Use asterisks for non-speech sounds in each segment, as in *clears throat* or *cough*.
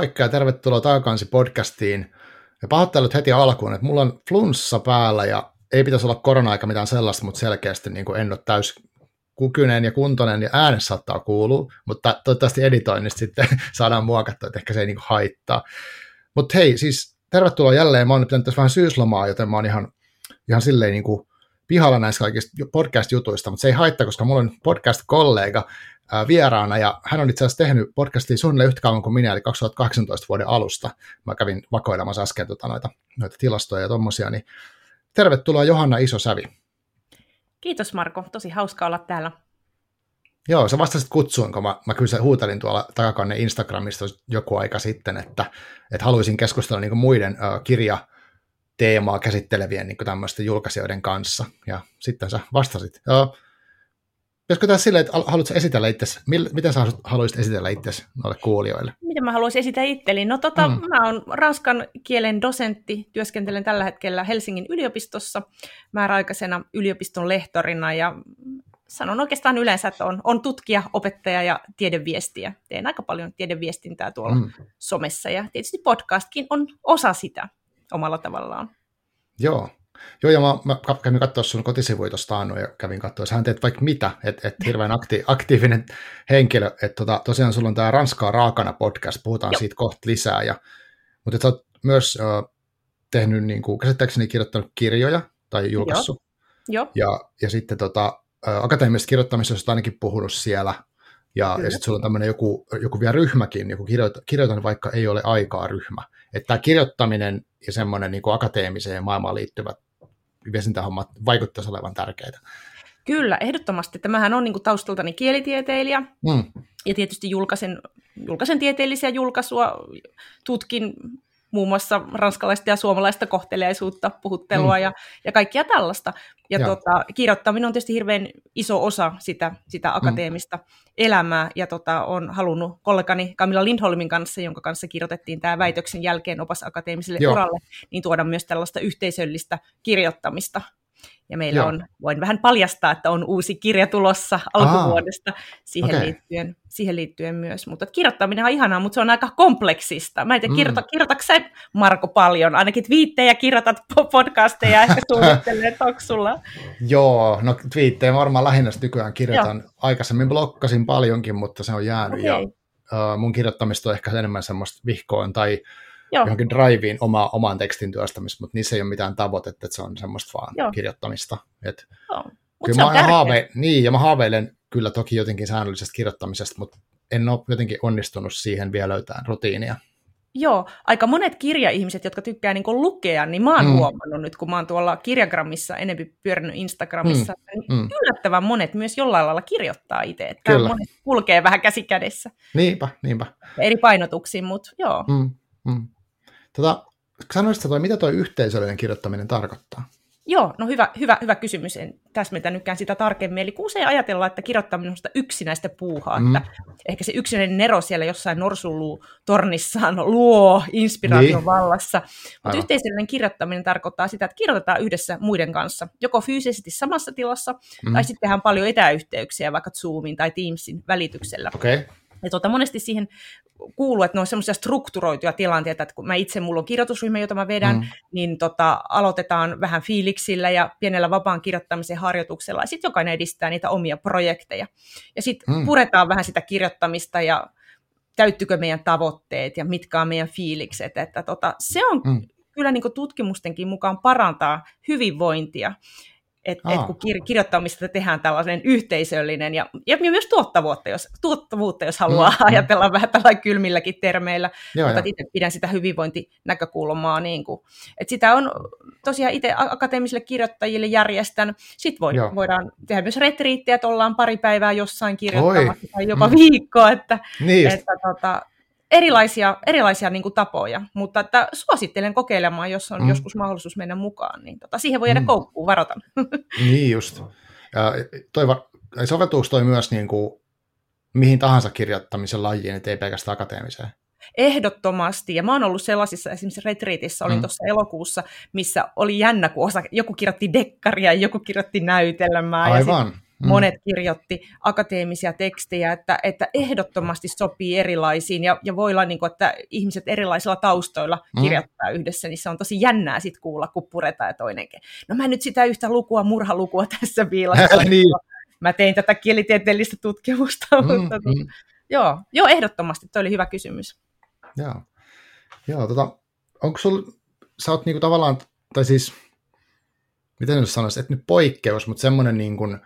Moikka ja tervetuloa Taakansi podcastiin. Ja pahoittelut heti alkuun, että mulla on flunssa päällä ja ei pitäisi olla korona-aika mitään sellaista, mutta selkeästi niin en ole täys kukyinen ja kuntoinen ja äänes saattaa kuulua, mutta toivottavasti editoinnista sitten *laughs* saadaan muokattua, että ehkä se ei niin haittaa. Mutta hei, siis tervetuloa jälleen. Mä oon pitänyt tässä vähän syyslomaa, joten mä oon ihan, ihan silleen niin kuin pihalla näistä kaikista podcast-jutuista, mutta se ei haittaa, koska mulla on podcast-kollega vieraana, ja hän on itse asiassa tehnyt podcastia suunnilleen yhtä kauan kuin minä, eli 2018 vuoden alusta. Mä kävin vakoilemassa äsken tota noita, noita tilastoja ja tommosia, niin tervetuloa Johanna Isosävi. Kiitos Marko, tosi hauska olla täällä. Joo, sä vastasit kutsuun, kun mä, mä kyllä huutelin tuolla takakanne Instagramista joku aika sitten, että, että haluaisin keskustella niin muiden uh, kirja teemaa käsittelevien niin tämmöisten julkaisijoiden kanssa. Ja sitten sä vastasit. Uh, Pitäisikö tässä silleen, että haluatko esitellä itsesi, miten sä haluaisit esitellä itsesi noille kuulijoille? Miten mä haluaisin esitellä itselleni? No tota, mm. mä oon ranskan kielen dosentti, työskentelen tällä hetkellä Helsingin yliopistossa määräaikaisena yliopiston lehtorina ja sanon oikeastaan yleensä, että on, on tutkija, opettaja ja tiedeviestiä. Teen aika paljon tiedeviestintää tuolla mm. somessa ja tietysti podcastkin on osa sitä omalla tavallaan. Joo, Joo, ja mä, mä kävin katsoa sun kotisivuja tuosta ja kävin katsoa, hän teet vaikka mitä, että et hirveän akti, aktiivinen henkilö, että tota, tosiaan sulla on tämä Ranskaa raakana podcast, puhutaan Joo. siitä kohta lisää, ja, mutta sä oot myös äh, tehnyt, niin kuin, käsittääkseni kirjoittanut kirjoja, tai julkaissut, Joo. Ja, ja sitten tota, äh, akateemisesta kirjoittamisesta ainakin puhunut siellä, ja, ja sitten sulla on tämmöinen joku, joku vielä ryhmäkin, joku kirjoitan, kirjoitan vaikka ei ole aikaa ryhmä. Että tämä kirjoittaminen ja semmoinen niin akateemiseen maailmaan liittyvät viestintähommat vaikuttaisi olevan tärkeitä. Kyllä, ehdottomasti. Tämähän on niin kuin taustaltani kielitieteilijä mm. ja tietysti julkaisen, julkaisen tieteellisiä julkaisua, tutkin muun muassa ranskalaista ja suomalaista kohteleisuutta, puhuttelua mm. ja, ja kaikkia tällaista. Ja, ja. Tota, kirjoittaminen on tietysti hirveän iso osa sitä, sitä mm. akateemista mm. elämää, ja tota, on halunnut kollegani Camilla Lindholmin kanssa, jonka kanssa kirjoitettiin tämä väitöksen jälkeen opas akateemiselle Joo. uralle, niin tuoda myös tällaista yhteisöllistä kirjoittamista ja meillä Joo. on, voin vähän paljastaa, että on uusi kirja tulossa alkuvuodesta siihen, okay. liittyen, siihen liittyen myös. Mutta kirjoittaminen on ihanaa, mutta se on aika kompleksista. Mä en tiedä, mm. kirjoita, kirjoitatko sä Marko paljon? Ainakin twiittejä kirjoitat *laughs* podcasteja ehkä suunnittelee, että onko sulla? Joo, no twiittejä varmaan lähinnä nykyään kirjoitan. Joo. Aikaisemmin blokkasin paljonkin, mutta se on jäänyt. Okay. Ja, uh, mun kirjoittamista on ehkä enemmän semmoista vihkoon tai Joo. johonkin driveen oma, oman tekstin työstämistä, mutta niissä ei ole mitään tavoitetta, että se on semmoista vaan Joo. kirjoittamista. Et, Joo. Kyllä mä haave, niin, ja mä haaveilen kyllä toki jotenkin säännöllisestä kirjoittamisesta, mutta en ole jotenkin onnistunut siihen vielä löytämään rutiinia. Joo, aika monet kirjaihmiset, jotka tykkää niin lukea, niin mä oon mm. huomannut nyt, kun mä oon tuolla kirjagrammissa enemmän pyörinyt Instagramissa, mm. niin mm. yllättävän monet myös jollain lailla kirjoittaa itse. Että Kyllä. monet kulkee vähän käsi kädessä. Niinpä, niinpä. Eri painotuksiin, mutta joo. Mm. Mm. Tota, sanoisitko toi, mitä tuo yhteisöllinen kirjoittaminen tarkoittaa? Joo, no hyvä, hyvä, hyvä kysymys. En täsmentä nytkään sitä tarkemmin. Eli kun usein ajatellaan, että kirjoittaminen on sitä yksinäistä puuhaa, mm. että ehkä se yksinäinen Nero siellä jossain norsuluu tornissaan luo inspiraation niin. vallassa. Mutta yhteisöllinen kirjoittaminen tarkoittaa sitä, että kirjoitetaan yhdessä muiden kanssa, joko fyysisesti samassa tilassa, mm. tai sitten tehdään paljon etäyhteyksiä, vaikka Zoomin tai Teamsin välityksellä. Okay. Ja tuota, monesti siihen kuuluu, että ne on semmoisia strukturoituja tilanteita, että kun mä itse, mulla on kirjoitusryhmä, jota mä vedän, mm. niin tota, aloitetaan vähän fiiliksillä ja pienellä vapaan kirjoittamisen harjoituksella, ja sitten jokainen edistää niitä omia projekteja. Ja sitten mm. puretaan vähän sitä kirjoittamista ja täyttykö meidän tavoitteet ja mitkä on meidän fiilikset, että tota, se on mm. kyllä niin tutkimustenkin mukaan parantaa hyvinvointia. Että et kun kir- kirjoittamista tehdään tällainen yhteisöllinen ja, ja myös tuottavuutta, jos, tuottavuutta, jos haluaa mm, ajatella mm. vähän tällä kylmilläkin termeillä, Joo, mutta itse pidän sitä hyvinvointinäkökulmaa. Niin kuin, että sitä on tosiaan itse akateemisille kirjoittajille järjestän. Sitten voi, voidaan tehdä myös retriittejä, että ollaan pari päivää jossain kirjoittamassa tai jopa mm. viikkoa, että, niin että tota, erilaisia, erilaisia niin kuin tapoja, mutta että suosittelen kokeilemaan, jos on mm. joskus mahdollisuus mennä mukaan, niin tota, siihen voi jäädä mm. koukkuun, varotan. *laughs* Niin just. Ja toi, soveltuuko toi myös niin kuin, mihin tahansa kirjoittamisen lajiin, ettei pelkästään akateemiseen? Ehdottomasti, ja mä oon ollut sellaisissa, esimerkiksi retriitissä, olin mm. tuossa elokuussa, missä oli jännä, kun osa, joku kirjoitti dekkaria ja joku kirjoitti näytelmää. Aivan. Ja sit. Monet kirjoitti akateemisia tekstejä, että, että ehdottomasti sopii erilaisiin ja, ja voi olla, niin kuin, että ihmiset erilaisilla taustoilla mm. kirjoittaa yhdessä, niin se on tosi jännää sitten kuulla, kun puretaan ja toinenkin. No mä nyt sitä yhtä lukua, murhalukua *laughs* tässä viilassa. *laughs* niin. Mä tein tätä kielitieteellistä tutkimusta, mm, mutta mm. Joo, joo, ehdottomasti. Tuo oli hyvä kysymys. Joo, joo tota, onko sulla, sä oot niinku tavallaan, tai siis, miten nyt sanoisin, että nyt poikkeus, mutta semmoinen niin kuin,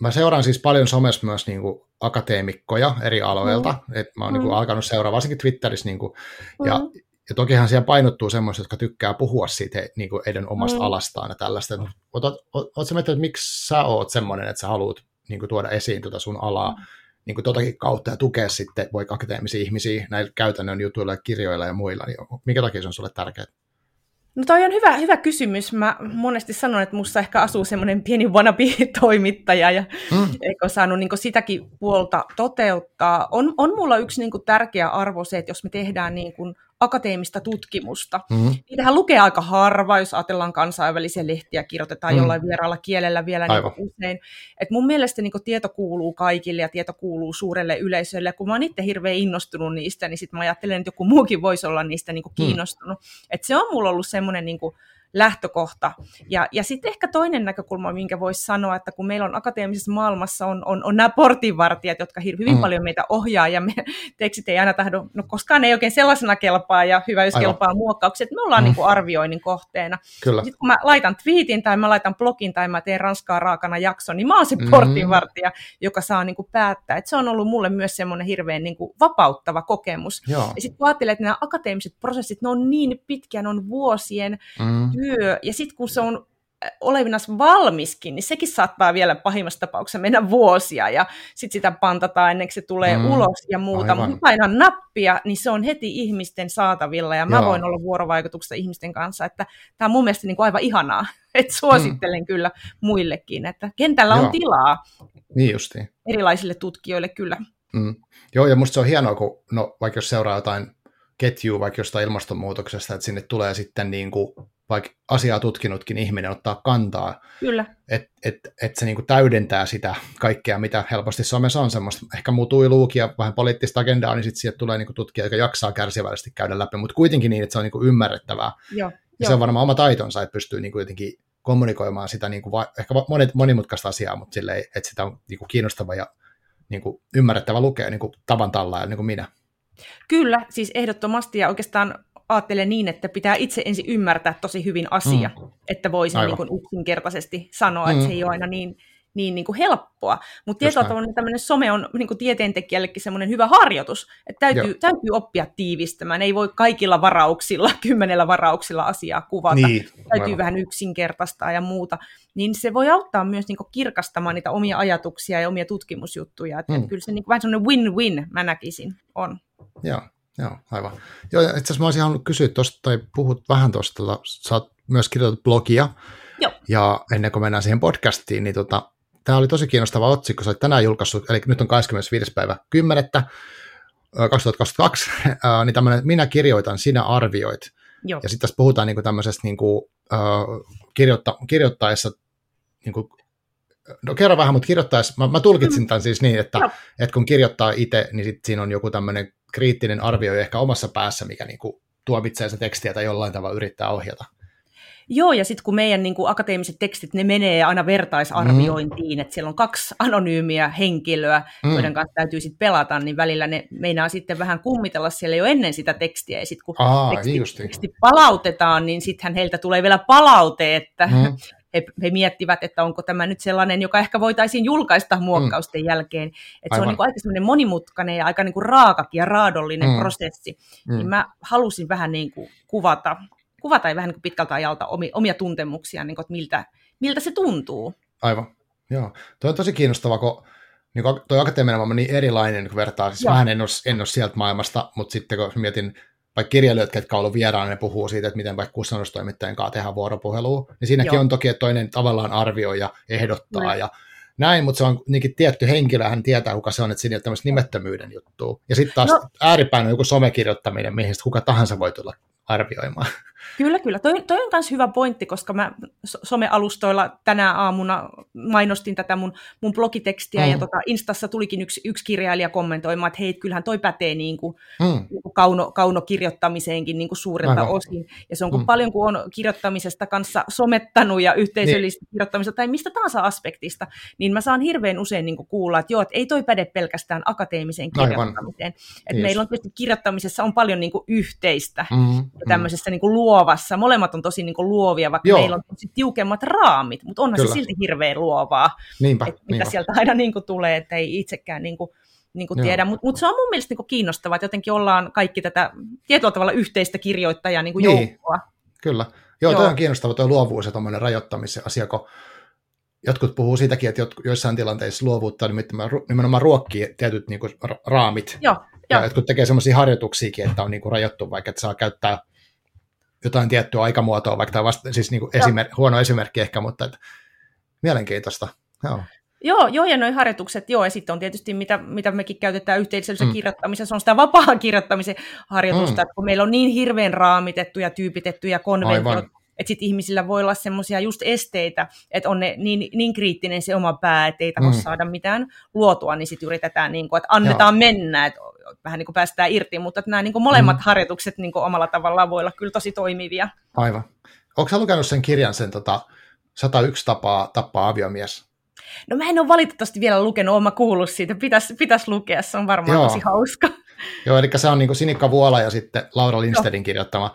mä seuraan siis paljon somessa myös niin kuin akateemikkoja eri aloilta, mm. että mä oon mm. niin kuin alkanut seuraa varsinkin Twitterissä, niin kuin, mm. ja, ja tokihan siellä painottuu semmoiset, jotka tykkää puhua siitä niin kuin heidän omasta mm. alastaan ja tällaista. Oot, oot, miettinyt, että miksi sä oot semmoinen, että sä haluat niin kuin, tuoda esiin tuota sun alaa, mm niin kuin totakin kautta ja tukea sitten voi akateemisia ihmisiä näillä käytännön jutuilla ja kirjoilla ja muilla, niin mikä takia se on sulle tärkeää? No toi on hyvä, hyvä kysymys. Mä monesti sanon, että musta ehkä asuu semmoinen pieni wannabe-toimittaja ja mm. eikö saanut niin sitäkin puolta toteuttaa. On, on mulla yksi niin tärkeä arvo se, että jos me tehdään niin akateemista tutkimusta. Mm-hmm. Niitähän lukee aika harva, jos ajatellaan kansainvälisiä lehtiä, kirjoitetaan mm. jollain vieraalla kielellä vielä niin usein. Et mun mielestä niin tieto kuuluu kaikille ja tieto kuuluu suurelle yleisölle. kun mä oon itse hirveän innostunut niistä, niin sitten mä ajattelen, että joku muukin voisi olla niistä niin kiinnostunut. Mm. Et se on mulla ollut semmoinen niin lähtökohta. Ja, ja sitten ehkä toinen näkökulma, minkä voisi sanoa, että kun meillä on akateemisessa maailmassa on, on, on nämä portinvartijat, jotka hyvin mm. paljon meitä ohjaa, ja me *laughs* tekstit ei aina tahdo, no koskaan ei oikein sellaisena kelpaa, ja hyvä, jos Aivan. kelpaa muokkaukset, me ollaan mm. niin kuin arvioinnin kohteena. Kyllä. Sitten kun mä laitan twiitin, tai mä laitan blogin, tai mä teen Ranskaa raakana jakson, niin mä oon se mm. portinvartija, joka saa niin kuin päättää. Et se on ollut mulle myös semmoinen hirveän niin kuin vapauttava kokemus. Joo. Ja sitten kun ajattelee, että nämä akateemiset prosessit, ne on niin pitkiä, ne on vuosien mm työ, ja sitten kun se on äh, olevinas valmiskin, niin sekin saattaa vielä pahimmassa tapauksessa mennä vuosia, ja sitten sitä pantataan ennen kuin se tulee mm, ulos ja muuta. Mutta painan nappia, niin se on heti ihmisten saatavilla, ja mä Joo. voin olla vuorovaikutuksessa ihmisten kanssa, että tämä on mun mielestä niin kuin aivan ihanaa, *laughs* että suosittelen mm. kyllä muillekin, että kentällä Joo. on tilaa niin justiin. erilaisille tutkijoille kyllä. Mm. Joo, ja musta se on hienoa, kun no, vaikka jos seuraa jotain ketjua vaikka jostain ilmastonmuutoksesta, että sinne tulee sitten niin kuin vaikka asiaa tutkinutkin ihminen ottaa kantaa. Kyllä. Että et, et se niinku täydentää sitä kaikkea, mitä helposti somessa on semmoista ehkä mutuiluukin ja vähän poliittista agendaa, niin sitten sieltä tulee niinku tutkija, joka jaksaa kärsivällisesti käydä läpi, mutta kuitenkin niin, että se on niinku ymmärrettävää. Joo, ja jo. se on varmaan oma taitonsa, että pystyy niinku jotenkin kommunikoimaan sitä niinku va- ehkä monet, monimutkaista asiaa, mutta silleen, että sitä on niinku kiinnostava ja niinku ymmärrettävä lukea niinku tavan tallaa, niin kuin minä. Kyllä, siis ehdottomasti ja oikeastaan ajattelen niin, että pitää itse ensin ymmärtää tosi hyvin asia, mm. että voisin niin kuin yksinkertaisesti sanoa, mm. että se ei ole aina niin, niin, niin kuin helppoa. Mutta tietyllä tavalla tämmöinen some on niin kuin tieteentekijällekin semmoinen hyvä harjoitus, että täytyy, täytyy oppia tiivistämään. Ei voi kaikilla varauksilla, *laughs* kymmenellä varauksilla asiaa kuvata. Niin, täytyy aivan. vähän yksinkertaistaa ja muuta. Niin se voi auttaa myös niin kuin kirkastamaan niitä omia ajatuksia ja omia tutkimusjuttuja. Että mm. kyllä se niin kuin, vähän semmoinen win-win, mä näkisin, on. Joo, Joo, aivan. Joo, itse asiassa mä olisin halunnut kysyä tuosta, tai puhut vähän tuosta, sä oot myös kirjoitat blogia, Joo. ja ennen kuin mennään siihen podcastiin, niin tota, tämä oli tosi kiinnostava otsikko, sä olet tänään julkaissut, eli nyt on 25. päivä 10. 2022, niin tämmöinen, minä kirjoitan, sinä arvioit. Joo. Ja sitten tässä puhutaan niin kuin tämmöisestä niin kuin, uh, kirjoitta, kirjoittaessa, niin kuin, no kerro vähän, mutta kirjoittaessa, mä, mä tulkitsin tämän siis niin, että, että kun kirjoittaa itse, niin sitten siinä on joku tämmöinen kriittinen arvio ehkä omassa päässä, mikä niin kuin tuomitsee se tekstiä tai jollain tavalla yrittää ohjata. Joo, ja sitten kun meidän niin kuin, akateemiset tekstit, ne menee aina vertaisarviointiin, mm. että siellä on kaksi anonyymiä henkilöä, mm. joiden kanssa täytyy sitten pelata, niin välillä ne meinaa sitten vähän kummitella siellä jo ennen sitä tekstiä, ja sitten kun Aa, teksti, niin teksti palautetaan, niin sittenhän heiltä tulee vielä palaute, että mm. *laughs* he, he miettivät, että onko tämä nyt sellainen, joka ehkä voitaisiin julkaista muokkausten mm. jälkeen. Että se on niin kuin aika semmoinen monimutkainen ja aika niin kuin raakakin ja raadollinen mm. prosessi. Mm. Niin mä halusin vähän niin kuin kuvata kuvata vähän niin kuin pitkältä ajalta omia tuntemuksia, niin kuin, että miltä, miltä se tuntuu. Aivan, joo. Tuo on tosi kiinnostavaa, kun niin tuo akateeminen maailma on niin erilainen, kun vertaa, siis vähän en ole, en ole sieltä maailmasta, mutta sitten kun mietin vaikka kirjailijoita, jotka on ollut vieraana, ne puhuu siitä, että miten vaikka kustannustoimittajien kanssa tehdään vuoropuhelua, niin siinäkin Joo. on toki, että toinen tavallaan arvioi ja ehdottaa no. ja näin, mutta se on niinkin tietty henkilö, hän tietää, kuka se on, että siinä ei ole tämmöistä nimettömyyden juttua. Ja sitten taas no. ääripäin on joku somekirjoittaminen, mihin kuka tahansa voi tulla arvioimaan. Kyllä, kyllä. Toi, toi on myös hyvä pointti, koska mä somealustoilla tänä aamuna mainostin tätä mun, mun blogitekstiä, mm. ja tota, Instassa tulikin yksi, yksi kirjailija kommentoimaan, että hei, kyllähän toi pätee niin kuin, mm. niin kuin kauno, kaunokirjoittamiseenkin niin kuin suurelta Aivan. osin. Ja se on kun mm. paljon, kun on kirjoittamisesta kanssa somettanut ja yhteisöllistä niin. kirjoittamista tai mistä tahansa aspektista, niin mä saan hirveän usein niin kuin kuulla, että joo, että ei toi päde pelkästään akateemiseen kirjoittamiseen. Että meillä on tietysti kirjoittamisessa on paljon niin kuin yhteistä mm. ja tämmöisessä niin kuin luovassa. Molemmat on tosi niin kuin luovia, vaikka Joo. meillä on tosi tiukemmat raamit, mutta onhan Kyllä. se silti hirveän luovaa, Niinpä, että mitä niinpä. sieltä aina niin kuin tulee, että ei itsekään niin kuin, niin kuin tiedä. Mutta mut se on mun mielestä niin kuin kiinnostavaa, että jotenkin ollaan kaikki tätä tietyllä tavalla yhteistä kirjoittajaa niin kuin niin. joukkoa. Kyllä. Joo, Joo. toi on kiinnostava tuo luovuus ja tuommoinen rajoittamisen asia, kun jotkut puhuu siitäkin, että joissain tilanteissa luovuutta nimenomaan ruokkii tietyt niin kuin, raamit. Joo, ja jotkut tekee sellaisia harjoituksiakin, että on niin kuin rajoittu vaikka, että saa käyttää jotain tiettyä aikamuotoa, vaikka tämä vasta, siis niin kuin esimer- huono esimerkki ehkä, mutta että mielenkiintoista. Joo. Joo, joo, ja noin harjoitukset, joo, ja sitten on tietysti, mitä, mitä mekin käytetään yhteisöllisessä mm. kirjoittamisessa, on sitä vapaan kirjoittamisen harjoitusta, mm. että kun meillä on niin hirveän raamitettuja, tyypitettyjä konventioita, että sitten ihmisillä voi olla semmoisia just esteitä, että on ne niin, niin kriittinen se oma pää, että ei tahdo mm. saada mitään luotua, niin sitten yritetään, niin kuin, että annetaan Joo. mennä, että vähän niin kuin päästään irti, mutta että nämä niin kuin molemmat mm. harjoitukset niin kuin omalla tavallaan voi olla kyllä tosi toimivia. Aivan. Onko sä lukenut sen kirjan, sen tota, 101 tapaa tappaa aviomies? No mä en ole valitettavasti vielä lukenut, olen kuullut siitä, pitäisi pitäis lukea, se on varmaan Joo. tosi hauska. *laughs* Joo, eli se on niin kuin Sinikka Vuola ja sitten Laura Lindstedin Joo. kirjoittama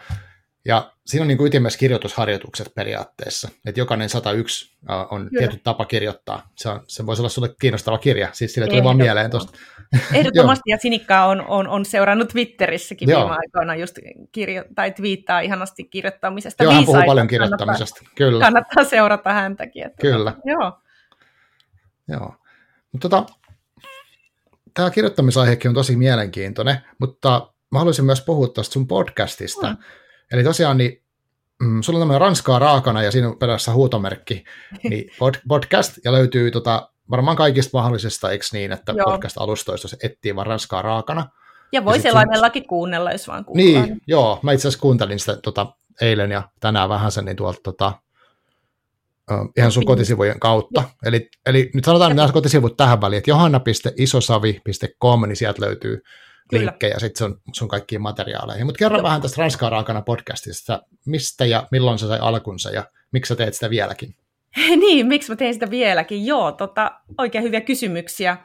ja siinä on niin kuin ytimessä kirjoitusharjoitukset periaatteessa, että jokainen 101 on Kyllä. tietty tapa kirjoittaa. Se, on, se voisi olla sinulle kiinnostava kirja, siis sille tuli vaan mieleen tuosta. Ehdottomasti, ja Sinikka on, on, on seurannut Twitterissäkin Joo. viime aikoina just kirjo- tai twiittaa ihanasti kirjoittamisesta. Joo, hän puhuu paljon kirjoittamisesta, kannattaa, kyllä. Kannattaa seurata häntäkin. Että kyllä. Joo. Joo. Mutta tota, tämä kirjoittamisaihekin on tosi mielenkiintoinen, mutta mä haluaisin myös puhua tuosta sun podcastista. Mm Eli tosiaan niin, mm, sulla on tämmöinen Ranskaa raakana ja siinä on perässä huutomerkki, niin pod, podcast, ja löytyy tota, varmaan kaikista mahdollisista, eikö niin, että Joo. podcast-alustoista se etsii vaan Ranskaa raakana. Ja voi sellaisellakin sun... kuunnella, jos vaan kuullaan. Niin, joo, mä itse asiassa kuuntelin sitä tota, eilen ja tänään vähän sen niin tuolta tota, ihan sun kotisivujen kautta. Eli, eli nyt sanotaan nämä kotisivut tähän väliin, että johanna.isosavi.com, niin sieltä löytyy Kyllä. linkkejä sitten sun, sun kaikkiin materiaaleihin. Mutta kerro Joo. vähän tästä Ranskaa raakana podcastista, mistä ja milloin se sai alkunsa ja miksi sä teet sitä vieläkin? *laughs* niin, miksi mä teen sitä vieläkin? Joo, tota, oikein hyviä kysymyksiä.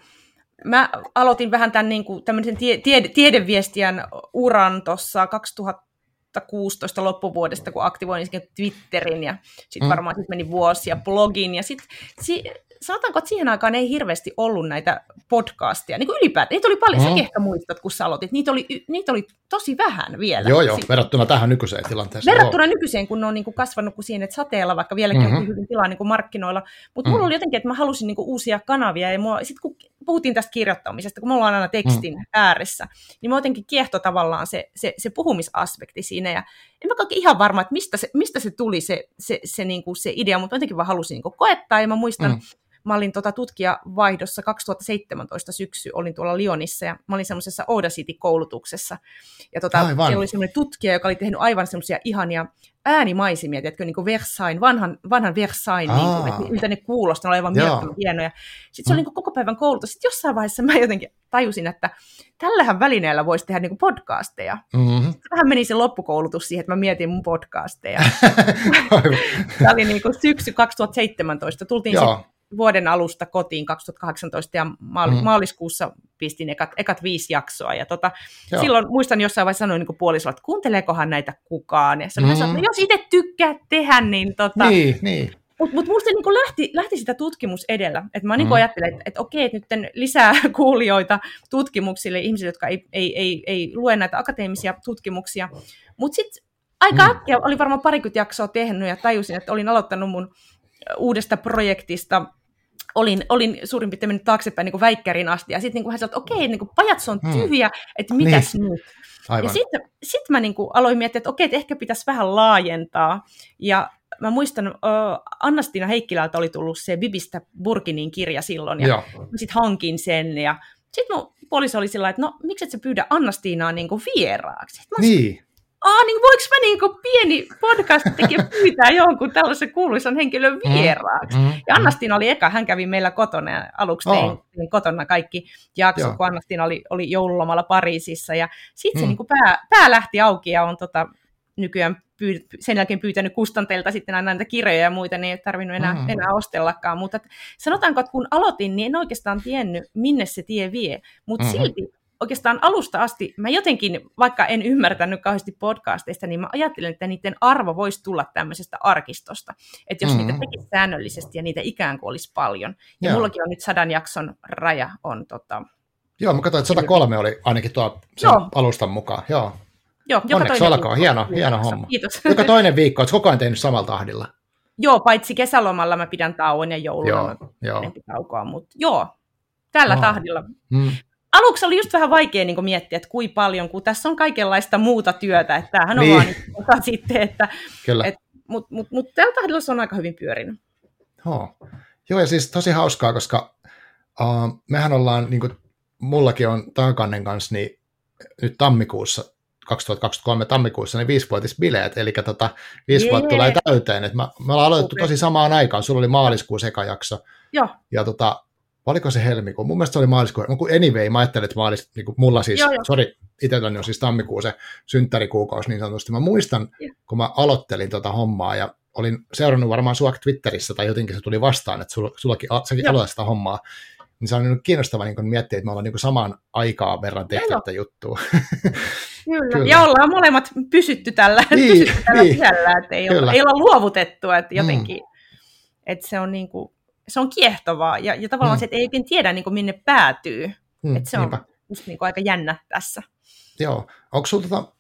Mä aloitin vähän tämän niin kuin, tämmöisen tie, tiede, tiedeviestijän uran tuossa 2016 loppuvuodesta, kun aktivoin Twitterin ja sitten mm. varmaan sit meni vuosia blogin ja sitten si, sanotaanko, että siihen aikaan ei hirveästi ollut näitä podcasteja, niin kuin ylipäätään. Niitä oli paljon, mm. säkin ehkä muistat, kun sä aloitit. Niitä oli, niitä oli tosi vähän vielä. Joo, joo, verrattuna tähän nykyiseen tilanteeseen. Verrattuna joo. nykyiseen, kun ne on niin kuin kasvanut kuin että sateella, vaikka vieläkin mm-hmm. on hyvin tilaa niin kuin markkinoilla. Mutta mm. mulla oli jotenkin, että mä halusin niin kuin uusia kanavia. Ja sitten kun puhuttiin tästä kirjoittamisesta, kun me ollaan aina tekstin mm. ääressä, niin mä jotenkin kiehto tavallaan se, se, se puhumisaspekti siinä. Ja en mä kaikki ihan varma, että mistä se, mistä se tuli se, se, se, niin kuin se idea, mutta jotenkin vaan halusin niin kuin koettaa. Ja mä muistan, mm mä olin tota tutkijavaihdossa 2017 syksy, olin tuolla Lyonissa ja mä olin semmoisessa Audacity-koulutuksessa. Ja tota, siellä oli semmoinen tutkija, joka oli tehnyt aivan semmoisia ihania äänimaisimia, tiedätkö, niin kuin Versailles, vanhan, vanhan Versailles, niin kuin, että miltä ne kuulostaa, ne oli aivan mielettömän hienoja. Sitten se oli mm. niin koko päivän koulutus. Sitten jossain vaiheessa mä jotenkin tajusin, että tällähän välineellä voisi tehdä niin kuin podcasteja. Mm-hmm. Vähän meni se loppukoulutus siihen, että mä mietin mun podcasteja. *laughs* Tämä oli niin kuin syksy 2017. Tultiin Joo vuoden alusta kotiin 2018 ja maal- mm. maaliskuussa pistin ekat, ekat viisi jaksoa. Ja tota, silloin muistan jossain vaiheessa sanoin niin puolisolla, että kuunteleekohan näitä kukaan. Ja sanoin, mm. että jos itse tykkää tehdä, niin... Tota, niin, niin. Mutta mut musta niin lähti, lähti sitä tutkimus edellä. Et mä niin mm. ajattelin, että et okei, että nyt lisää *laughs* kuulijoita tutkimuksille, ihmisille, jotka ei, ei, ei, ei lue näitä akateemisia tutkimuksia. Mutta sitten aika mm. äkkiä, oli varmaan parikymmentä jaksoa tehnyt ja tajusin, että olin aloittanut mun uudesta projektista olin, olin suurin piirtein mennyt taaksepäin niin väikkärin asti, ja sitten niin hän sanoi, että okei, niin pajatso on hmm. tyhjä, hmm. että mitäs niin. nyt? Aivan. Ja sitten sit mä niin kuin aloin miettiä, että okei, että ehkä pitäisi vähän laajentaa, ja mä muistan, uh, Anna-Stina Heikkilältä oli tullut se Bibistä Burkinin kirja silloin, ja sitten hankin sen, ja sitten mun puoliso oli sillä että no, miksi et sä pyydä Anna-Stiinaa niin kuin vieraaksi? Mä niin Aa, niin voiko mä niin kuin pieni podcast tekijä *laughs* pyytää jonkun tällaisen kuuluisan henkilön mm, vieraaksi? Mm, mm, ja Annastina oli eka, hän kävi meillä kotona ja aluksi tein, oh. tein kotona kaikki jakso, kun Annastina oli, oli joululomalla Pariisissa ja sitten mm. se niin kuin pää, pää lähti auki ja on tota, nykyään pyy- sen jälkeen pyytänyt kustanteilta sitten aina näitä kirjoja ja muita, niin ei tarvinnut enää, mm. enää ostellakaan. Mutta sanotaanko, että kun aloitin, niin en oikeastaan tiennyt, minne se tie vie. Mutta mm-hmm. silti oikeastaan alusta asti, mä jotenkin, vaikka en ymmärtänyt kauheasti podcasteista, niin mä ajattelin, että niiden arvo voisi tulla tämmöisestä arkistosta. Että jos mm-hmm. niitä tekisi säännöllisesti ja niitä ikään kuin olisi paljon. Ja Joo. mullakin on nyt sadan jakson raja on tota, Joo, mä katsoin, että 103 oli ainakin tuo sen Joo. alustan mukaan. Joo. Joo, joka Onneksi olkoon, hieno, hieno homma. Kiitos. Joka toinen viikko, oletko koko ajan tehnyt samalla tahdilla? Joo, paitsi kesälomalla mä pidän tauon ja jouluna joo, mä joo. taukoa, mutta joo, tällä oh. tahdilla. Mm. Aluksi oli just vähän vaikea niin miettiä, että kuinka paljon, kun tässä on kaikenlaista muuta työtä, että tämähän on niin. vaan niin, sitten, että, Kyllä. Et, mutta mut, mut tällä tahdilla se on aika hyvin pyörinyt. Oh. Joo, ja siis tosi hauskaa, koska uh, mehän ollaan, niin kuin mullakin on Taakannen kanssa, niin nyt tammikuussa 2023 tammikuussa ne viisivuotisbileet, eli tota, viisi vuotta tulee täyteen. Et mä, me ollaan aloitettu tosi samaan aikaan, sulla oli maaliskuun eka jakso. Joo. Ja tota, oliko se helmikuu? Mun mielestä se oli maaliskuu. No, anyway, mä ajattelin, että maalis, niin kuin mulla siis, sori, itselläni on siis tammikuu se synttärikuukausi niin sanotusti. Mä muistan, joo. kun mä aloittelin tota hommaa ja olin seurannut varmaan sua Twitterissä tai jotenkin se tuli vastaan, että sulla, sullakin, säkin aloitat sitä hommaa niin se on niin kiinnostava niin miettiä, että me ollaan niin samaan aikaa verran tehty tätä juttua. *laughs* Kyllä. Kyllä. Ja ollaan molemmat pysytty tällä, niin, pysytty tällä niin. sisällä, että ei, olla, ei olla luovutettu, että mm. jotenkin, mm. että se on, niin kuin, se on kiehtovaa, ja, ja tavallaan mm. se, että ei oikein tiedä niin kuin minne päätyy, mm, että se on just niin kuin aika jännä tässä. Joo, onko sinulla tota,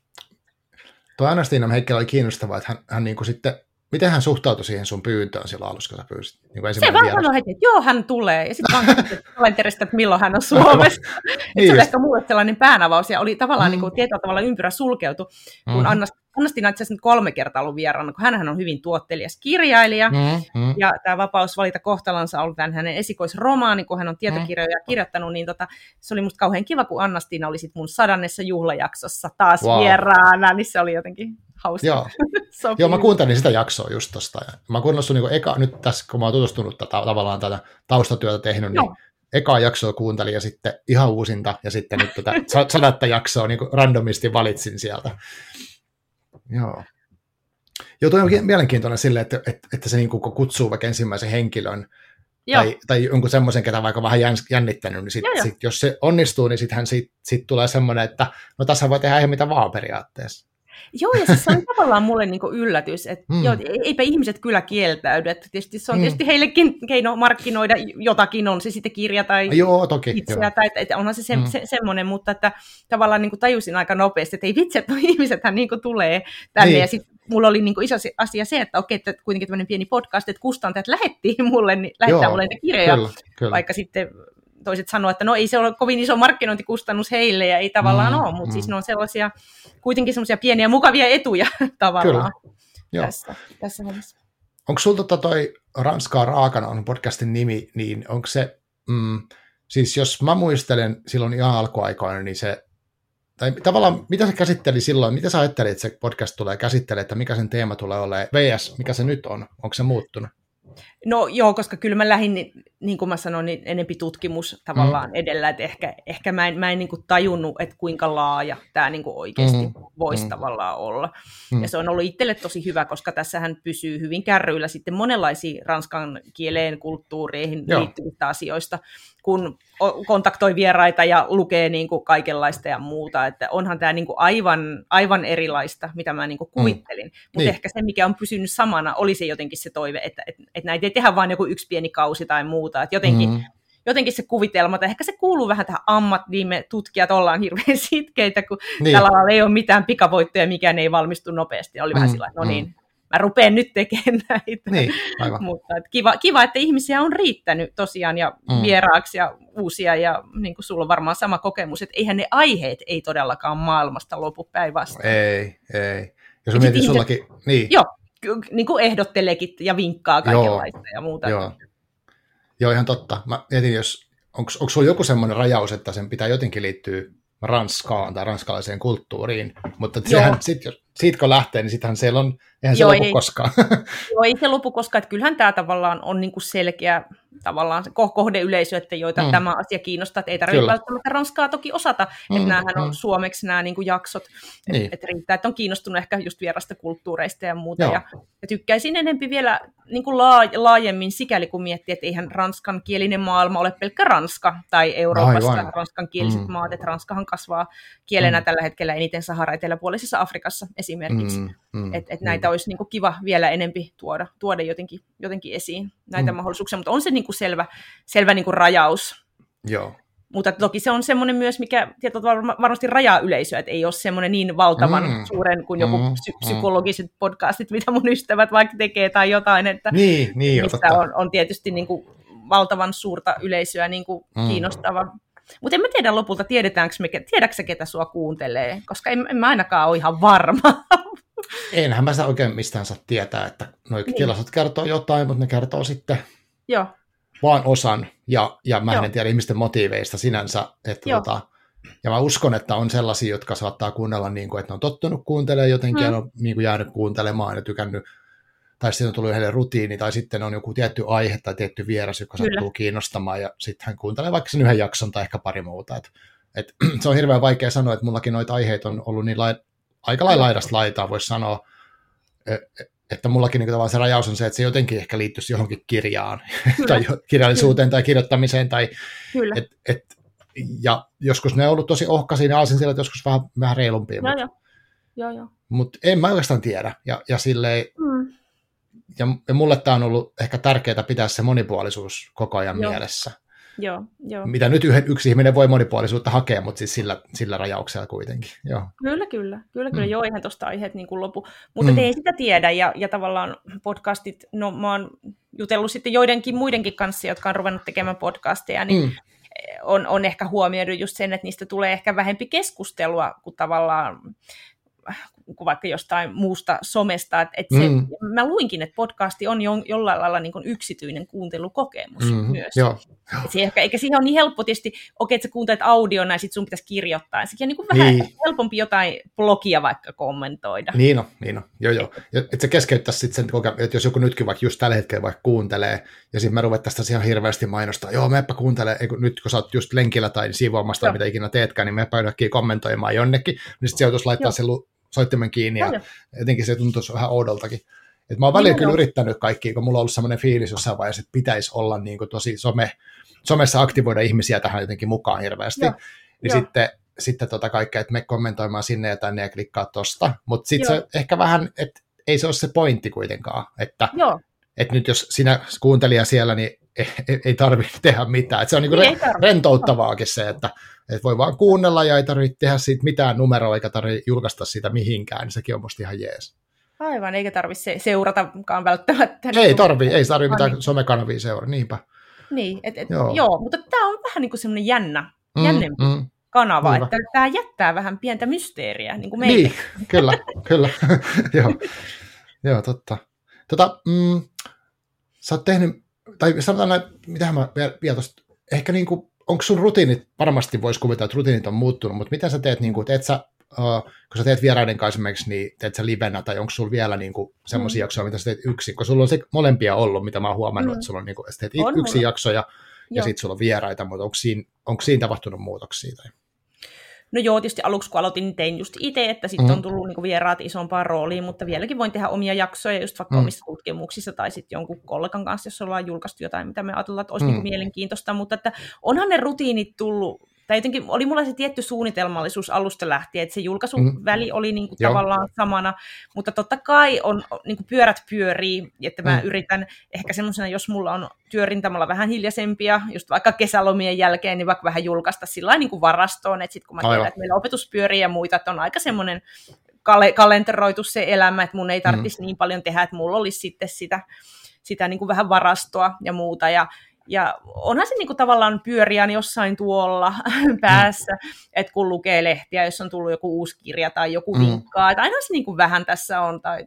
tuo Anastiina Heikkilä oli kiinnostavaa, että hän, hän niin kuin sitten Miten hän suhtautui siihen sun pyyntöön silloin alussa, kun sä pyysit? Niin se vaan sanoi heti, että joo, hän tulee. Ja sitten vaan *laughs* kalenterista, että milloin hän on Suomessa. *laughs* niin se oli ehkä mulle sellainen päänavaus, ja oli tavallaan mm. niin kuin, tietyllä tavalla ympyrä sulkeutu, kun mm. Anna, Annastina itse asiassa kolme kertaa ollut vieraana, kun hänhän on hyvin tuottelias kirjailija, mm, mm. ja tämä Vapaus valita kohtalonsa on ollut tämän hänen esikoisromaani, kun hän on tietokirjoja mm. kirjoittanut, niin tota, se oli musta kauhean kiva, kun Annastina oli sit mun sadannessa juhlajaksossa taas wow. vieraana, niin se oli jotenkin hauska. Joo. *laughs* Joo, mä kuuntelin sitä jaksoa just tosta. Mä kuunnellut sun niin eka, nyt tässä, kun mä oon tutustunut tätä, tavallaan tätä taustatyötä tehnyt, niin Joo. ekaa jaksoa kuuntelin ja sitten ihan uusinta ja sitten nyt tätä sadatta jaksoa niin randomisti valitsin sieltä. Joo. Joo, toi on mielenkiintoinen sille, että, että, että se niin kuin kutsuu vaikka ensimmäisen henkilön tai, tai jonkun semmoisen, ketä vaikka vähän jännittänyt, niin sit, sit, jos se onnistuu, niin sittenhän sit, sit tulee semmoinen, että no tässä voi tehdä ihan mitä vaan periaatteessa. Joo, ja siis se on tavallaan mulle niin yllätys, että mm. joo, eipä ihmiset kyllä kieltäydy, että tietysti se on mm. tietysti heillekin keino markkinoida jotakin, on se sitten kirja tai joo, toki, itseä, tai että onhan se, se, mm. se semmoinen, mutta että tavallaan niin tajusin aika nopeasti, että ei vitsi, että *laughs* ihmisethän niin kuin tulee tänne, niin. ja sitten mulla oli niin iso asia se, että okei, että kuitenkin tämmöinen pieni podcast, että kustantajat lähettiin mulle, niin lähettää Joo, mulle niitä kirjoja, kyllä, kyllä. vaikka sitten toiset sanoo, että no ei se ole kovin iso markkinointikustannus heille ja ei tavallaan mm, ole, mutta mm. siis ne on sellaisia kuitenkin sellaisia pieniä mukavia etuja *laughs* tavallaan Kyllä. tässä, tässä hommassa. Onko sinulla tota toi Ranskaa raakana on podcastin nimi, niin onko se, mm, siis jos mä muistelen silloin ihan alkuaikoina, niin se, tai tavallaan mitä se käsitteli silloin, mitä sä ajattelit, että se podcast tulee käsittelemään, että mikä sen teema tulee olemaan, VS, mikä se nyt on, onko se muuttunut? No joo, koska kyllä mä lähdin, niin kuin mä sanoin, niin enempi tutkimus tavallaan mm. edellä, että ehkä, ehkä mä en, mä en niin kuin tajunnut, että kuinka laaja tämä niin kuin oikeasti mm. voisi mm. tavallaan olla. Mm. Ja se on ollut itselle tosi hyvä, koska tässähän pysyy hyvin kärryillä sitten monenlaisiin ranskan kieleen, kulttuureihin joo. liittyvistä asioista, kun kontaktoi vieraita ja lukee niin kuin kaikenlaista ja muuta, että onhan tämä niin kuin aivan, aivan erilaista, mitä mä niin kuin kuvittelin. Mm. Mutta niin. ehkä se, mikä on pysynyt samana, oli se jotenkin se toive, että, että, että näitä ei tehdä vain joku yksi pieni kausi tai muuta, että jotenkin, mm. jotenkin se kuvitelma, että ehkä se kuuluu vähän tähän ammattiin, me tutkijat ollaan hirveän *laughs* sitkeitä, kun niin. tällä lailla ei ole mitään pikavoittoja, mikään ei valmistu nopeasti. Oli mm. vähän sillä, no niin, mä rupean nyt tekemään *laughs* näitä. Niin, Mutta että kiva, kiva, että ihmisiä on riittänyt tosiaan ja mm. vieraaksi ja uusia ja niin kuin sulla on varmaan sama kokemus, että eihän ne aiheet ei todellakaan maailmasta lopu päinvastoin. Ei, ei. Jos mietin ihmiset, sullakin, niin. Joo, niin kuin ehdottelekin ja vinkkaa kaikenlaista joo, ja muuta. Joo. joo, ihan totta. Mä mietin, jos, onko sulla joku semmoinen rajaus, että sen pitää jotenkin liittyä Ranskaan tai ranskalaiseen kulttuuriin, mutta sehän, sit, jos, siitä kun lähtee, niin sittenhän siellä on, eihän se Joo, lopu ei, koskaan. *laughs* Joo, ei se lopu koskaan, että kyllähän tämä tavallaan on niin kuin selkeä tavallaan se kohdeyleisö, että joita mm. tämä asia kiinnostaa, että ei tarvitse Kyllä. välttämättä ranskaa toki osata, mm, että näähän on mm. suomeksi nämä niin kuin jaksot, niin. että et riittää, että on kiinnostunut ehkä just vierasta kulttuureista ja muuta, ja, ja tykkäisin enempi vielä niin kuin laajemmin sikäli, kun miettii, että eihän ranskankielinen maailma ole pelkkä Ranska tai Euroopassa Aivan. ranskankieliset mm. maat, että Ranskahan kasvaa kielenä mm. tällä hetkellä eniten Sahara-eteläpuolisessa Afrikassa esimerkiksi, mm. Mm. että et näitä mm. olisi niin kuin kiva vielä enempi tuoda, tuoda jotenkin, jotenkin esiin, näitä mm. mahdollisuuksia, mutta on se niin kuin selvä, selvä niin kuin rajaus. Joo. Mutta toki se on semmoinen myös, mikä varmasti rajaa yleisöä, että ei ole semmoinen niin valtavan mm. suuren kuin joku mm. psy- psykologiset podcastit, mitä mun ystävät vaikka tekee tai jotain, että niin, niin, mistä on, on tietysti niin kuin valtavan suurta yleisöä niin kuin mm. kiinnostava. Mutta en mä tiedä lopulta, tiedetäänkö me, tiedätkö ketä sua kuuntelee, koska en, en mä ainakaan ole ihan varma. *laughs* Enhän mä sitä oikein mistään saa tietää, että noin niin. tilastot kertoo jotain, mutta ne kertoo sitten Joo vaan osan, ja, ja mä Joo. en tiedä ihmisten motiiveista sinänsä, että tota, ja mä uskon, että on sellaisia, jotka saattaa kuunnella, niin kuin, että ne on tottunut kuuntelemaan jotenkin, hmm. ja on niin kuin jäänyt kuuntelemaan ja tykännyt, tai sitten on tullut heille rutiini, tai sitten on joku tietty aihe tai tietty vieras, joka Kyllä. sattuu kiinnostamaan, ja sitten hän kuuntelee vaikka sen yhden jakson tai ehkä pari muuta. Et, et, *clears throat* se on hirveän vaikea sanoa, että mullakin noita aiheita on ollut niin lai, aika lailla laidasta laitaa, voisi sanoa, e, e, että mullakin niin tavallaan se rajaus on se, että se jotenkin ehkä liittyisi johonkin kirjaan *laughs* tai kirjallisuuteen tai kirjoittamiseen. Tai, Kyllä. Et, et, ja joskus ne on ollut tosi ohkaisia, ne alsin siellä joskus vähän, vähän reilumpia. Joo, mutta, joo. joo, Mutta en mä oikeastaan tiedä. Ja, ja, silleen, mm. Ja, ja mulle tämä on ollut ehkä tärkeää pitää se monipuolisuus koko ajan joo. mielessä. Joo, joo. Mitä nyt yhden, yksi ihminen voi monipuolisuutta hakea, mutta siis sillä, sillä rajauksella kuitenkin. Joo. Kyllä, kyllä. Kyllä, kyllä. Mm. Joo, eihän tuosta aiheet niin kuin lopu. Mutta mm. ei sitä tiedä, ja, ja tavallaan podcastit, no mä oon jutellut sitten joidenkin muidenkin kanssa, jotka on ruvennut tekemään podcasteja, niin mm. on, on ehkä huomioidu just sen, että niistä tulee ehkä vähempi keskustelua, kuin tavallaan vaikka jostain muusta somesta. Et, et se, mm. Mä luinkin, että podcasti on jo, jollain lailla niin kuin yksityinen kuuntelukokemus mm, myös. Joo. Se ehkä, eikä siihen ole niin helppo tietysti, okei, että sä kuuntelet audiona ja sitten sun pitäisi kirjoittaa. Sekin on niin kuin vähän niin. helpompi jotain blogia vaikka kommentoida. Niin on, niin on. Joo, joo. Että se keskeyttäisi sitten sen, että jos joku nytkin vaikka just tällä hetkellä vaikka kuuntelee, ja sitten mä ruvettaisiin tästä ihan hirveästi mainostaa, joo, meppä kuuntele, nyt kun sä oot just lenkillä tai siivoamassa tai mitä ikinä teetkään, niin meppä kommentoimaan jonnekin, niin sitten se joutuisi laittaa se soittimen kiinni ja jotenkin se tuntuisi vähän oudoltakin. Et mä oon välillä kyllä yrittänyt kaikki, kun mulla on ollut semmoinen fiilis jossain vaiheessa, että pitäisi olla niin kuin tosi some, somessa aktivoida ihmisiä tähän jotenkin mukaan hirveästi. Joo. Niin Joo. sitten, sitten tota kaikkea, että me kommentoimaan sinne ja tänne ja klikkaa tosta. Mutta sitten se ehkä vähän, että ei se ole se pointti kuitenkaan, että, Joo. että nyt jos sinä kuuntelija siellä, niin ei, ei tarvitse *laughs* tehdä mitään. Et se on niinku niin re- rentouttavaakin se, että et voi vaan kuunnella ja ei tarvitse tehdä siitä mitään numeroa eikä tarvitse julkaista sitä mihinkään, niin sekin on musta ihan jees. Aivan, eikä tarvitse seuratakaan välttämättä. Ei niin tarvi, ei tarvi mitään niin. somekanavia seurata, niinpä. Niin, et, et, joo. joo. mutta tämä on vähän niin kuin semmoinen jännä, mm, jännempi mm, kanava, Niinpä. että tämä jättää vähän pientä mysteeriä, niin kuin meitä. Niin, kyllä, kyllä, *laughs* joo, joo, totta. Tota, mm, sä oot tehnyt tai sanotaan näin, mitä mä vielä tosta, ehkä niin kuin, onko sun rutiinit, varmasti voisi kuvitella, että rutiinit on muuttunut, mutta miten sä teet, niin kuin, teet sä, uh, kun sä teet vieraiden kanssa esimerkiksi, niin teet sä livenä, tai onko sulla vielä niin semmoisia mm. jaksoja, mitä sä teet yksin, kun sulla on se molempia ollut, mitä mä oon huomannut, mm. että sulla on, niin kuin, sä teet on yksin mulla. jaksoja, ja sitten sulla on vieraita, mutta onko siinä, onko siinä tapahtunut muutoksia? Tai? No joo, tietysti aluksi kun aloitin, niin tein just itse, että sitten mm. on tullut niin vieraat isompaan rooliin, mutta vieläkin voin tehdä omia jaksoja just vaikka mm. omissa tutkimuksissa tai sitten jonkun kollegan kanssa, jos ollaan julkaistu jotain, mitä me ajatellaan, että olisi mm. niin mielenkiintoista, mutta että onhan ne rutiinit tullut tai jotenkin oli mulla se tietty suunnitelmallisuus alusta lähtien, että se julkaisuväli mm. oli niin kuin tavallaan samana, mutta totta kai on, niin kuin pyörät pyörii, että mä mm. yritän ehkä semmoisena, jos mulla on työrintamalla vähän hiljaisempia, just vaikka kesälomien jälkeen, niin vaikka vähän julkaista sillä niin kuin varastoon, että sitten kun mä tiedän, että meillä opetus pyörii ja muita, että on aika semmoinen kal- kalenteroitu se elämä, että mun ei tarvitsisi mm. niin paljon tehdä, että mulla olisi sitten sitä, sitä niin kuin vähän varastoa ja muuta, ja ja onhan se niinku tavallaan pyöriä jossain tuolla *laughs* päässä, mm. että kun lukee lehtiä, jos on tullut joku uusi kirja tai joku mm. vinkkaa, että aina se niinku vähän tässä on, tai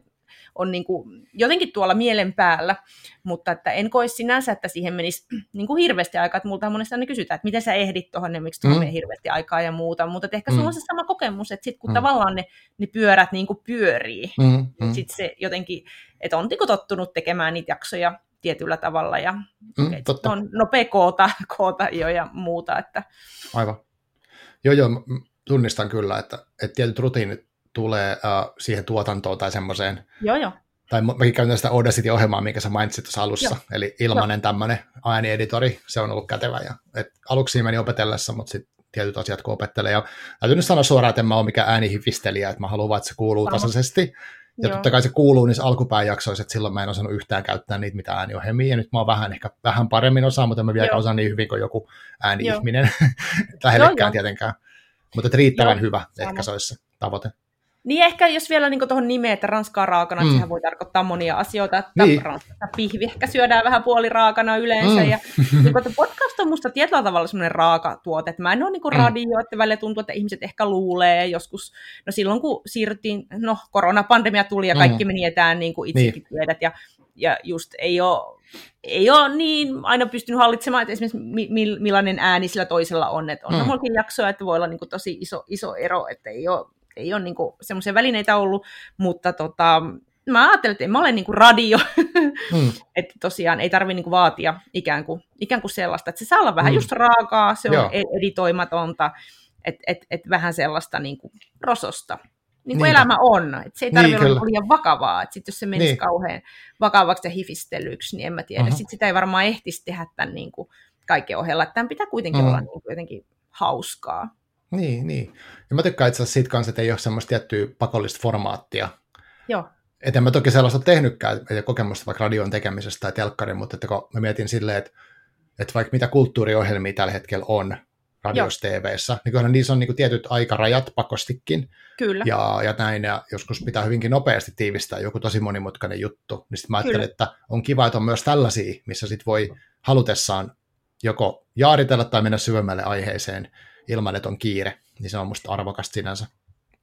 on niinku jotenkin tuolla mielen päällä, mutta että en koe sinänsä, että siihen menisi *clears throat* niinku hirveästi aikaa, että multa monesti aina kysytään, että miten sä ehdit tuohon, niin miksi tuohon mm. hirveästi aikaa ja muuta, mutta että ehkä mm. sulla on se sama kokemus, että sitten kun mm. tavallaan ne, ne pyörät niin kuin pyörii, mm, mm. sitten se jotenkin, että on niin tottunut tekemään niitä jaksoja tietyllä tavalla ja mm, totta. on nopea koota, *laughs* koota jo ja muuta. Että... Aivan. Joo, joo, tunnistan kyllä, että, että tietyt rutiinit tulee uh, siihen tuotantoon tai semmoiseen. Joo, joo. Tai mäkin käytän sitä Audacity-ohjelmaa, minkä sä mainitsit tuossa alussa, joo. eli ilmainen tämmöinen äänieditori, se on ollut kätevä. Ja, et aluksi meni opetellessa, mutta sitten tietyt asiat kun opettelee. Ja täytyy nyt sanoa suoraan, että en mä ole mikään äänihifistelijä, että mä haluan vaan, että se kuuluu Sama. tasaisesti. Ja Joo. totta kai se kuuluu niissä alkupään jaksoissa, että silloin mä en osannut yhtään käyttää niitä mitä ääniohjelmia, ja nyt mä oon vähän ehkä vähän paremmin osaa, mutta mä vielä osaa niin hyvin kuin joku ääni-ihminen, lähellekään *laughs* tietenkään. Mutta riittävän Joo. hyvä Sama. ehkä se olisi se tavoite. Niin ehkä jos vielä niin tuohon nimeen, että ranskaa raakana, mm. sehän voi tarkoittaa monia asioita, että niin. ranskassa pihvi ehkä syödään vähän puoliraakana yleensä. Mm. Ja, *laughs* niin kuin, podcast on musta tietyllä tavalla semmoinen raaka tuote, että mä en ole niin mm. radio, että välillä tuntuu, että ihmiset ehkä luulee joskus, no silloin kun siirryttiin, no koronapandemia tuli ja kaikki mm. meni etään, niin kuin itsekin niin. tiedät, ja, ja just ei ole ei ole niin aina pystynyt hallitsemaan, että esimerkiksi millainen ääni sillä toisella on. Että on mm. jaksoja, että voi olla niin kuin tosi iso, iso ero, että ei ole ei ole niin semmoisia välineitä ollut, mutta tota, mä ajattelin, että en mä ole niin kuin radio, *laughs* mm. että tosiaan ei tarvitse niin vaatia ikään kuin, ikään kuin sellaista, että se saa olla vähän mm. just raakaa, se on Joo. E-, editoimatonta, että et, et vähän sellaista niin kuin rososta. Niin kuin elämä on, että se ei tarvitse niin, olla liian vakavaa, että sit jos se menisi niin. kauhean vakavaksi ja hifistelyksi, niin en mä tiedä, uh-huh. sitten sitä ei varmaan ehtisi tehdä tämän niin kuin kaiken ohella, että tämän pitää kuitenkin uh-huh. olla niin kuin jotenkin hauskaa. Niin, niin. Ja mä tykkään itse asiassa siitä kanssa, että ei ole semmoista tiettyä pakollista formaattia. Joo. Että en mä toki sellaista tehnytkään, että kokemusta vaikka radion tekemisestä tai telkkarin, mutta että kun mä mietin silleen, että, että vaikka mitä kulttuuriohjelmia tällä hetkellä on radios TVssä, niin kyllä niissä on niin tietyt aikarajat pakostikin. Kyllä. Ja, ja näin, ja joskus pitää hyvinkin nopeasti tiivistää joku tosi monimutkainen juttu. Niin sitten mä ajattelin, Kyllä. että on kiva, että on myös tällaisia, missä sit voi halutessaan joko jaaritella tai mennä syvemmälle aiheeseen ilman, että on kiire, niin se on musta arvokasta sinänsä.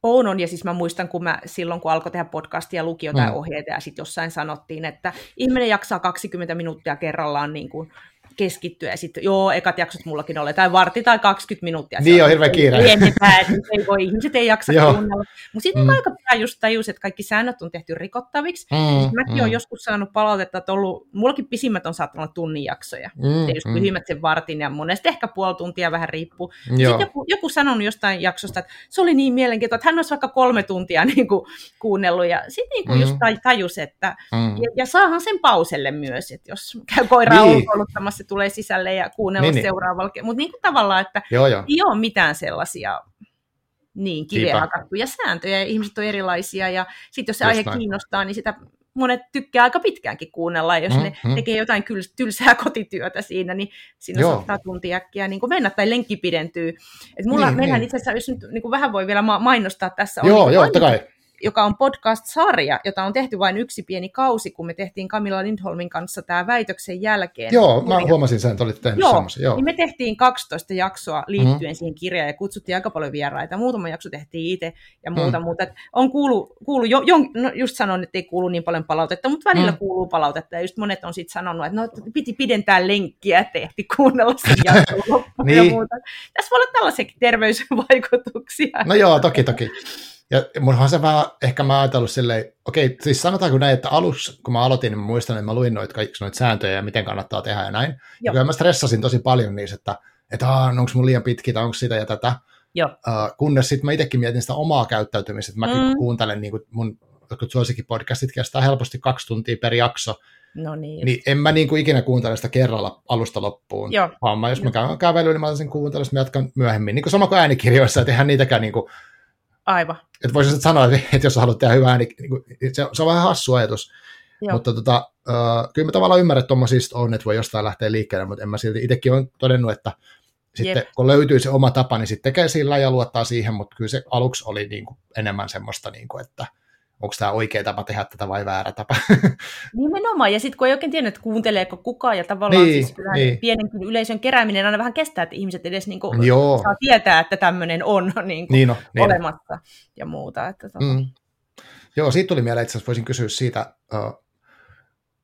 On, on, ja siis mä muistan, kun mä silloin, kun alkoi tehdä podcastia, luki jotain mm. ohjeita, ja sitten jossain sanottiin, että ihminen jaksaa 20 minuuttia kerrallaan niin kuin keskittyä. Ja sitten, joo, ekat jaksot mullakin oli, tai vartti tai 20 minuuttia. Niin on hirveän kiire. ei voi, ihmiset ei jaksa kuunnella. Mutta sitten mm. aika pian just tajus, että kaikki säännöt on tehty rikottaviksi. Mm, siis mäkin mm. olen joskus saanut palautetta, että ollut, mullakin pisimmät on saattanut olla tunnin jaksoja. Mm, just mm. sen vartin ja monesti ehkä puoli tuntia vähän riippuu. Sitten joku, joku sanonut jostain jaksosta, että se oli niin mielenkiintoista, että hän olisi vaikka kolme tuntia *laughs* niin kuin, kuunnellut. Ja sitten niin kuin mm. just tajus, että mm. ja, ja saahan sen pauselle myös, että jos käy koiraa niin. ulkoiluttamassa tulee sisälle ja kuunnella niin, niin. seuraavalla. Mutta niin kuin tavallaan, että joo, joo. ei ole mitään sellaisia niin kiveen hakattuja sääntöjä, ja ihmiset on erilaisia, ja sitten jos se Just aihe näin. kiinnostaa, niin sitä monet tykkää aika pitkäänkin kuunnella, ja jos mm, ne mm. tekee jotain kyls, tylsää *laughs* kotityötä siinä, niin siinä Joo. saattaa tuntia äkkiä niin mennä, tai lenkki pidentyy. Et mulla, niin, meillähän niin. itse asiassa, jos nyt niin vähän voi vielä mainostaa tässä, Joo, on, joo, kai joka on podcast-sarja, jota on tehty vain yksi pieni kausi, kun me tehtiin Camilla Lindholmin kanssa tämä väitöksen jälkeen. Joo, mä huomasin sen, että olitte tehnyt joo, semmoisen. Joo, niin me tehtiin 12 jaksoa liittyen mm-hmm. siihen kirjaan ja kutsuttiin aika paljon vieraita. Muutama jakso tehtiin itse ja muuta, mm. mutta on kuulu, kuulu jo, jo, no just sanon, että ei kuulu niin paljon palautetta, mutta välillä mm. kuuluu palautetta ja just monet on sitten sanonut, että no, piti pidentää lenkkiä, että ehti kuunnella sen jakson *laughs* loppuun niin. ja muuta. Tässä voi olla tällaisiakin terveysvaikutuksia. No joo, toki, toki. Ja munhan se vähän, ehkä mä ajatellut silleen, okei, siis sanotaanko näin, että alussa, kun mä aloitin, niin mä muistan, että mä luin noita kaikki noita sääntöjä ja miten kannattaa tehdä ja näin. Joo. Ja kyllä mä stressasin tosi paljon niissä, että, että no onko mun liian pitki tai onko sitä ja tätä. Joo. Uh, kunnes sitten mä itsekin mietin sitä omaa käyttäytymistä, että mäkin mm. kuuntelen niin kuin mun jotkut podcastit kestää helposti kaksi tuntia per jakso, No niin. niin en mä niin kuin ikinä kuuntele sitä kerralla alusta loppuun. Joo. Vaan mä, jos mä käyn kävelyyn, niin mä sen kuuntelen, mä jatkan myöhemmin. Niin kuin sama kuin äänikirjoissa, että eihän niitäkään niin kuin Aivan. Että voisin sanoa, että jos haluat tehdä hyvää, niin, niin se, se on vähän hassu ajatus. Joo. Mutta tota, uh, kyllä mä tavallaan ymmärrän, että tuommoisista on, että voi jostain lähteä liikkeelle, mutta en mä silti itsekin olen todennut, että sitten Jep. kun löytyy se oma tapa, niin sitten tekee sillä ja luottaa siihen, mutta kyllä se aluksi oli niin kuin enemmän semmoista, niin kuin, että onko tämä oikea tapa tehdä tätä vai väärä tapa. *laughs* Nimenomaan, ja sitten kun ei oikein tiedä, että kuunteleeko kukaan, ja tavallaan niin, siis niin. pienenkin yleisön kerääminen aina vähän kestää, että ihmiset edes niin kuin saa tietää, että tämmöinen on *laughs* niin kuin niin on, niin olemassa on. ja muuta. Että tota. mm. Joo, siitä tuli mieleen, itse asiassa voisin kysyä siitä,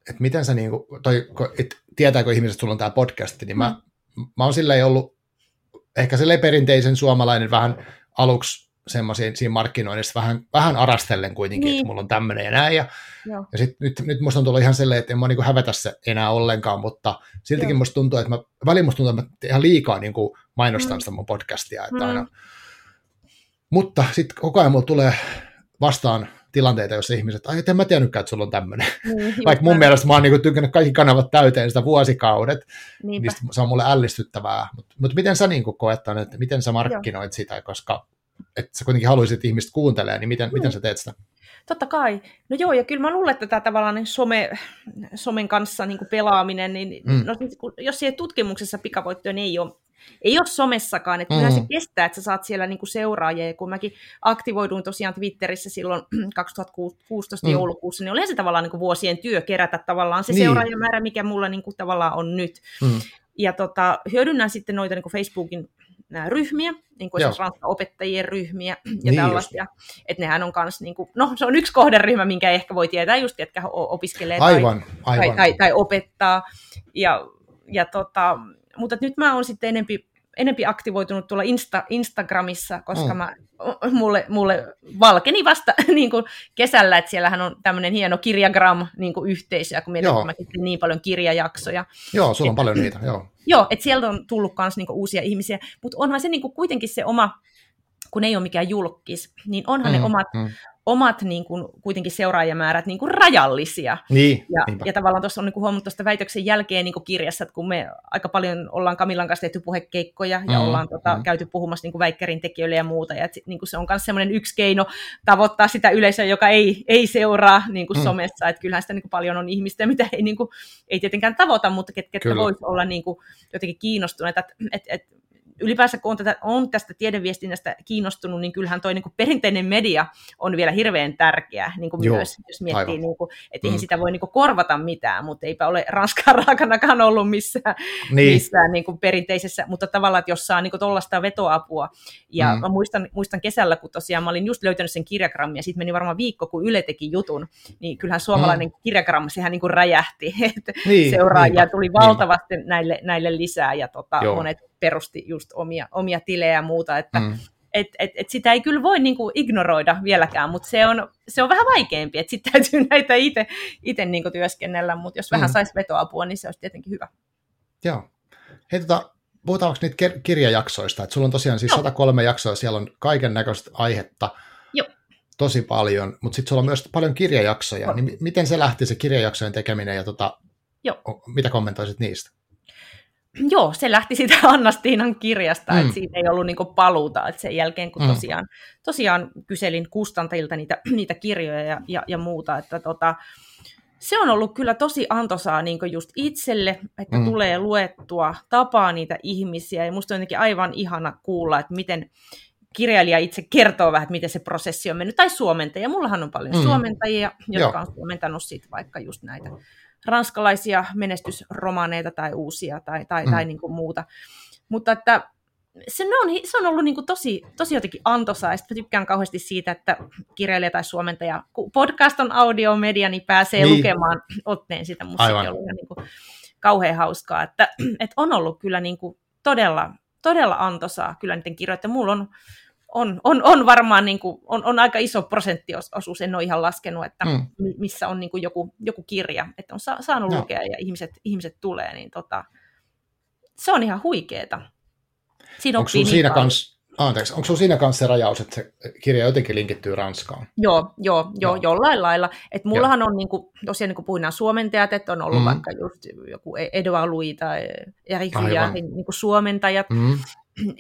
että miten sä, niin kuin, toi, että tietääkö ihmiset, että sulla on tämä podcast, niin mä, mm. mä oon silleen ollut ehkä silleen perinteisen suomalainen vähän aluksi semmoisia siinä markkinoinnissa vähän, vähän arastellen kuitenkin, niin. että mulla on tämmöinen ja näin. Ja, ja sit, nyt, nyt musta on tullut ihan silleen, että en mä niin hävetä se enää ollenkaan, mutta siltikin Joo. musta tuntuu, että mä, väliin musta tuntuu, että mä ihan liikaa niin kuin mainostan mm. sitä mun podcastia. Että mm. aina, mutta sitten koko ajan mulla tulee vastaan tilanteita, joissa ihmiset, ai, en mä tiennytkään, että sulla on tämmöinen. Niin, *laughs* Vaikka mun mielestä mä oon niin tykännyt kaikki kanavat täyteen sitä vuosikaudet, Niinpä. niin se on mulle ällistyttävää. Mutta mut miten sä niin koet että miten sä markkinoit Joo. sitä, koska että sä kuitenkin haluaisit, että ihmiset kuuntelee, niin miten, mm. miten sä teet sitä? Totta kai. No joo, ja kyllä mä luulen, että tämä tavallaan some, somen kanssa niin pelaaminen, niin mm. no, siis jos siihen tutkimuksessa pikavoittoja niin ei ole ei ole somessakaan, että mm. se kestää, että sä saat siellä niinku seuraajia, ja kun mäkin aktivoiduin tosiaan Twitterissä silloin *clears throat* 2016 mm. joulukuussa, niin oli se tavallaan niinku vuosien työ kerätä tavallaan se niin. seuraajamäärä, mikä mulla niinku tavallaan on nyt. Mm. Ja tota, hyödynnän sitten noita niinku Facebookin nämä ryhmiä, niin kuin esimerkiksi opettajien ryhmiä ja niin tällaisia. Että nehän on kans, niin kuin, no se on yksi kohderyhmä, minkä ehkä voi tietää just, ketkä opiskelee aivan, tai, aivan. Tai, tai, tai, opettaa. Ja, ja tota, mutta nyt mä oon sitten enempi, enempi aktivoitunut tuolla Insta, Instagramissa, koska mm. mä, mulle, mulle vasta *laughs* niin kuin kesällä, että siellähän on tämmöinen hieno kirjagram niin kun mietin, että mäkin niin paljon kirjajaksoja. Joo, sulla on paljon niitä, joo. Joo, että sieltä on tullut myös niin uusia ihmisiä, mutta onhan se niin kuin kuitenkin se oma, kun ei ole mikään julkis, niin onhan mm, ne omat, mm omat niin kuin, kuitenkin seuraajamäärät niin kuin rajallisia. Niin, ja, ja tavallaan tuossa on niin kuin huomannut tuosta väitöksen jälkeen niin kuin kirjassa, että kun me aika paljon ollaan Kamilan kanssa tehty puhekeikkoja ja mm, ollaan tota, mm. käyty puhumassa niin kuin väikkärin tekijöille ja muuta, ja niin kuin se on myös semmoinen yksi keino tavoittaa sitä yleisöä, joka ei, ei seuraa niin kuin mm. somessa, että kyllähän sitä niin kuin paljon on ihmistä, mitä ei, niin kuin, ei tietenkään tavoita, mutta ketkä voisi olla niin kuin, jotenkin kiinnostuneita, että et, et, ylipäänsä kun on, tätä, on tästä tiedeviestinnästä kiinnostunut, niin kyllähän toi niin kuin perinteinen media on vielä hirveän tärkeä niin kuin Joo, myös, jos miettii, niin kuin, että mm. sitä voi niin kuin korvata mitään, mutta eipä ole Ranskan *laughs* raakanakaan ollut missään, niin. missään niin kuin perinteisessä, mutta tavallaan, että jos saa niin tuollaista vetoapua, ja mm. mä muistan, muistan kesällä, kun tosiaan mä olin just löytänyt sen kirjagrammin, ja sitten meni varmaan viikko, kun Yle teki jutun, niin kyllähän suomalainen mm. kirjagramma, sehän niin kuin räjähti, *laughs* että niin, seuraajia niinpä, tuli valtavasti näille, näille lisää, ja tota, monet perusti just omia, omia tilejä ja muuta, että mm. et, et, et sitä ei kyllä voi niinku ignoroida vieläkään, mutta se on, se on vähän vaikeampi, että sitten *laughs* täytyy näitä itse niinku työskennellä, mutta jos vähän mm. saisi vetoapua, niin se olisi tietenkin hyvä. Joo. Hei, tota, puhutaanko niitä kirjajaksoista? että sulla on tosiaan siis Joo. 103 jaksoa, siellä on kaiken näköistä aihetta. Joo. Tosi paljon, mutta sitten sulla on myös paljon kirjajaksoja. No. Niin miten se lähti se kirjajaksojen tekeminen ja tota, Joo. mitä kommentoisit niistä? *clears throat* Joo, se lähti siitä *laughs* Annastiinan kirjasta, mm. että siitä ei ollut niinku paluuta. Että sen jälkeen, kun mm. tosiaan, tosiaan kyselin kustantajilta niitä, *clears throat* niitä kirjoja ja, ja, ja muuta, että tota, se on ollut kyllä tosi antoisaa niin just itselle, että mm. tulee luettua, tapaa niitä ihmisiä. Ja musta on jotenkin aivan ihana kuulla, että miten kirjailija itse kertoo vähän, että miten se prosessi on mennyt. Tai suomentajia. Mullahan on paljon mm. suomentajia, jotka Joo. on suomentanut sit vaikka just näitä ranskalaisia menestysromaneita tai uusia tai, tai, mm. tai niin kuin muuta. Mutta että se on, se on ollut niin kuin tosi, tosi jotenkin antoisaa, ja sitten tykkään kauheasti siitä, että kirjailija tai suomentaja, kun podcast on audiomedia, niin pääsee niin. lukemaan otteen sitä musiikkia, on niin kuin kauhean hauskaa, että, *clears throat* että on ollut kyllä niin kuin todella, todella antoisaa kyllä niiden kirjoittaa. Mulla on on, on, on varmaan niin kuin, on, on aika iso prosenttiosuus, en ole ihan laskenut, että mm. missä on niin kuin joku, joku kirja, että on sa, saanut no. lukea ja ihmiset, ihmiset tulee, niin tota, se on ihan huikeeta. Siinä onko sinulla siinä kans, anteeksi, onko siinä kanssa se rajaus, että se kirja jotenkin linkittyy Ranskaan? Joo, joo, joo, no. jollain lailla. Et mullahan joo. on, niin kuin, tosiaan niin kuin puhuin suomentajat, että on ollut mm. vaikka just joku Edouard Louis tai Eric niin kuin suomentajat, mm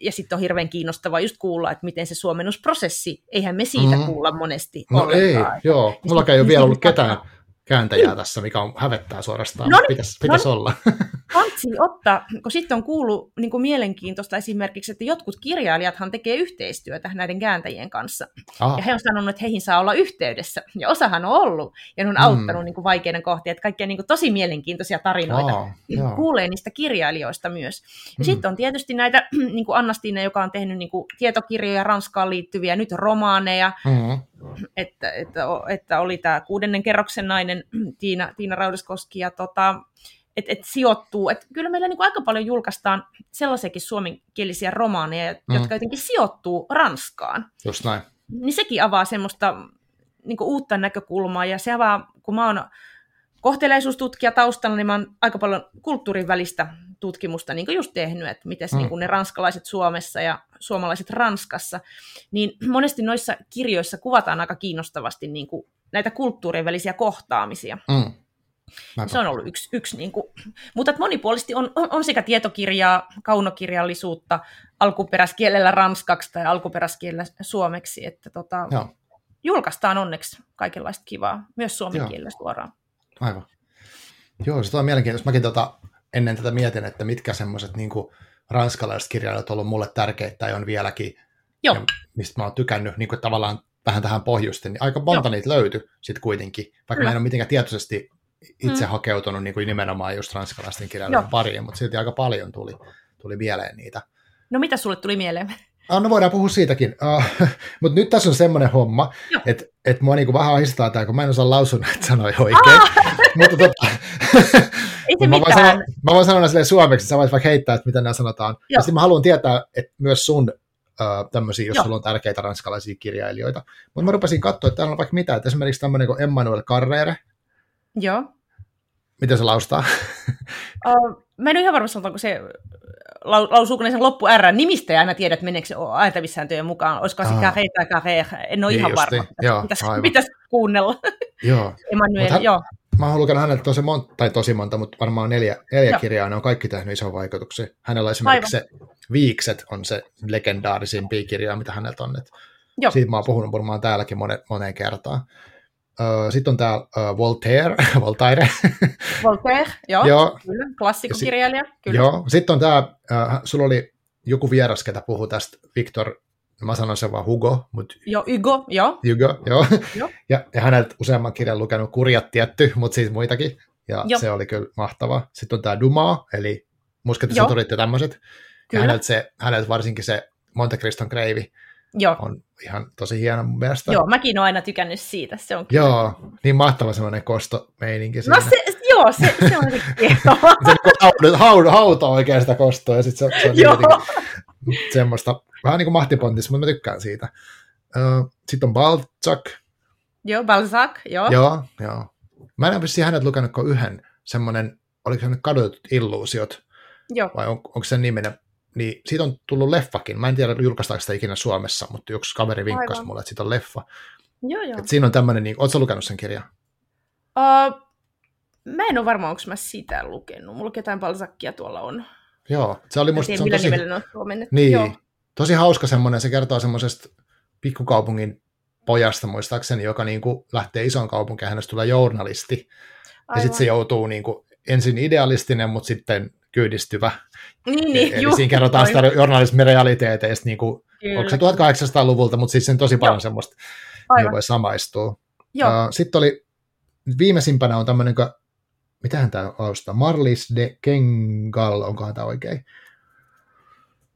ja sitten on hirveän kiinnostavaa just kuulla, että miten se suomennusprosessi, eihän me siitä mm. kuulla monesti No ollenkaan. ei, joo. Mulla ei ole vielä ollut ketään kääntäjää tässä, mikä on hävettää suorastaan, no, pitäisi pitäis no, olla. *laughs* Kansi ottaa, kun sitten on kuullut niin kuin mielenkiintoista esimerkiksi, että jotkut kirjailijathan tekee yhteistyötä näiden kääntäjien kanssa. Ah. Ja he on sanonut, että heihin saa olla yhteydessä. Ja osahan on ollut, ja ne on mm. auttanut niin kuin vaikeiden kohtia, että kaikkia niin kuin tosi mielenkiintoisia tarinoita ah, *laughs* kuulee niistä kirjailijoista myös. Ja mm. sitten on tietysti näitä, *clears throat* niin kuin Annastiina, joka on tehnyt niin kuin tietokirjoja Ranskaan liittyviä, nyt romaaneja, mm että, että, että oli tämä kuudennen kerroksen nainen *clears throat* Tiina, Tiina Raudaskoski ja tota, että et sijoittuu. Et kyllä meillä niin kuin aika paljon julkaistaan sellaisiakin suomenkielisiä romaaneja, mm. jotka jotenkin sijoittuu Ranskaan. Just näin. Niin sekin avaa semmoista niin kuin uutta näkökulmaa, ja se avaa, kun mä oon kohteleisuustutkija taustalla, niin mä oon aika paljon kulttuurin välistä tutkimusta niin just tehnyt, että miten mm. niin ne ranskalaiset Suomessa ja suomalaiset Ranskassa, niin *clears throat* monesti noissa kirjoissa kuvataan aika kiinnostavasti niin kuin näitä kulttuurien välisiä kohtaamisia. Mm. Se on ollut yksi, yksi niin kuin, mutta monipuolisesti on, on, on sekä tietokirjaa, kaunokirjallisuutta alkuperäiskielellä ranskaksi tai alkuperäiskielellä suomeksi, että tota, julkaistaan onneksi kaikenlaista kivaa, myös suomen kielellä suoraan. Aivan. Joo, se on mielenkiintoista. Mäkin tota, ennen tätä mietin, että mitkä semmoiset niin ranskalaiset kirjailijat on ollut mulle tärkeitä tai on vieläkin, Joo. Ja mistä mä oon tykännyt niin kuin tavallaan vähän tähän pohjusten, niin aika monta Joo. niitä löytyi sitten kuitenkin, vaikka Kyllä. mä en ole mitenkään tietoisesti itse mm. hakeutunut niin kuin nimenomaan just ranskalaisten kirjailijoiden pariin, mutta silti aika paljon tuli, tuli mieleen niitä. No mitä sulle tuli mieleen? Ah, no voidaan puhua siitäkin. *laughs* Uh, mutta nyt tässä on semmoinen homma, että et mua niinku vähän ahistaa tämä, kun mä en osaa lausua näitä sanoja oikein. Mutta tota, *laughs* Ei mä, voin sanoa, mä voin sanoa sille suomeksi, sä voit vaikka heittää, että mitä nämä sanotaan. Joo. Ja sitten mä haluan tietää, että myös sun uh, tämmöisiä, jos Joo. sulla on tärkeitä ranskalaisia kirjailijoita. Mutta mä rupesin katsoa, että täällä on vaikka mitä, että esimerkiksi tämmöinen kuin Emmanuel Carrere. Joo. Miten se laustaa? uh, mä en ole ihan varma, sanotaanko se lausuuko ne sen loppu R nimistä ja aina tiedät, että meneekö se ajatevissääntöjen mukaan. Olisiko se carré tai carré, en ole niin ihan varma. Joo, pitäisi, pitäisi kuunnella. *laughs* Joo. Emmanuel, hän, joo. Mä oon lukenut hänelle tosi monta, tai tosi monta, mutta varmaan neljä, neljä kirjaa, ne on kaikki tehnyt ison vaikutuksen. Hänellä esimerkiksi Aivan. se Viikset on se legendaarisimpia kirjaa, mitä häneltä on. Joo. Siitä mä oon puhunut varmaan täälläkin monen, moneen kertaan. Sitten on uh, Voltaire. *laughs* Voltaire. Voltaire, joo, joo. kyllä, klassikkokirjailija. Kyllä. Joo, sitten on tämä, sulla oli joku vieras, ketä puhui tästä, Victor, mä sanon sen vaan Hugo. Mut... Joo, Hugo, joo. Hugo, joo. joo. *laughs* ja, ja häneltä useamman kirjan lukenut Kurjat tietty, mutta siis muitakin. Ja joo. se oli kyllä mahtava. Sitten on tämä Duma, eli musketisoturit ja tämmöiset. Ja häneltä, se, häneltä varsinkin se Monte Criston kreivi Joo. on ihan tosi hieno mun mielestä. Joo, mäkin olen aina tykännyt siitä. Se on kyllä. Joo, niin mahtava semmoinen kostomeininki no siinä. No se, joo, se, se on *laughs* se hauta, hauta oikein sitä kostoa ja sitten se, se on joo. semmoista, vähän niin kuin mahtipontis, mutta mä tykkään siitä. Sitten on Balzac. Joo, Balzac, joo. Joo, joo. Mä en ole vissiin hänet lukenut kuin yhden semmoinen, oliko se kadotut illuusiot? Joo. Vai on, onko se niminen? Niin siitä on tullut leffakin. Mä en tiedä, julkaistaanko sitä ikinä Suomessa, mutta yksi kaveri vinkkasi Aivan. mulle, että siitä on leffa. Joo, joo. Et siinä on tämmöinen, niin, ootko lukenut sen kirjan? Uh, mä en ole varma, onko mä sitä lukenut. Mulla jotain Balzackia tuolla on. Joo, se oli musta... se on tosi, on Niin, joo. tosi hauska semmoinen, se kertoo semmoisesta pikkukaupungin pojasta muistaakseni, joka niin kuin lähtee isoon kaupunkiin, hänestä tulee journalisti. Aivan. Ja sitten se joutuu niin kuin, ensin idealistinen, mutta sitten kyydistyvä. Niin, niin, Eli juh, siinä kerrotaan sitä journalismin realiteeteista, niin kuin, onko se 1800-luvulta, mutta siis sen tosi paljon Joo. semmoista, mihin voi samaistua. Joo. Uh, sitten oli, viimeisimpänä on tämmöinen, mitähän tämä on, Marlis de Kengal, onkohan tämä oikein?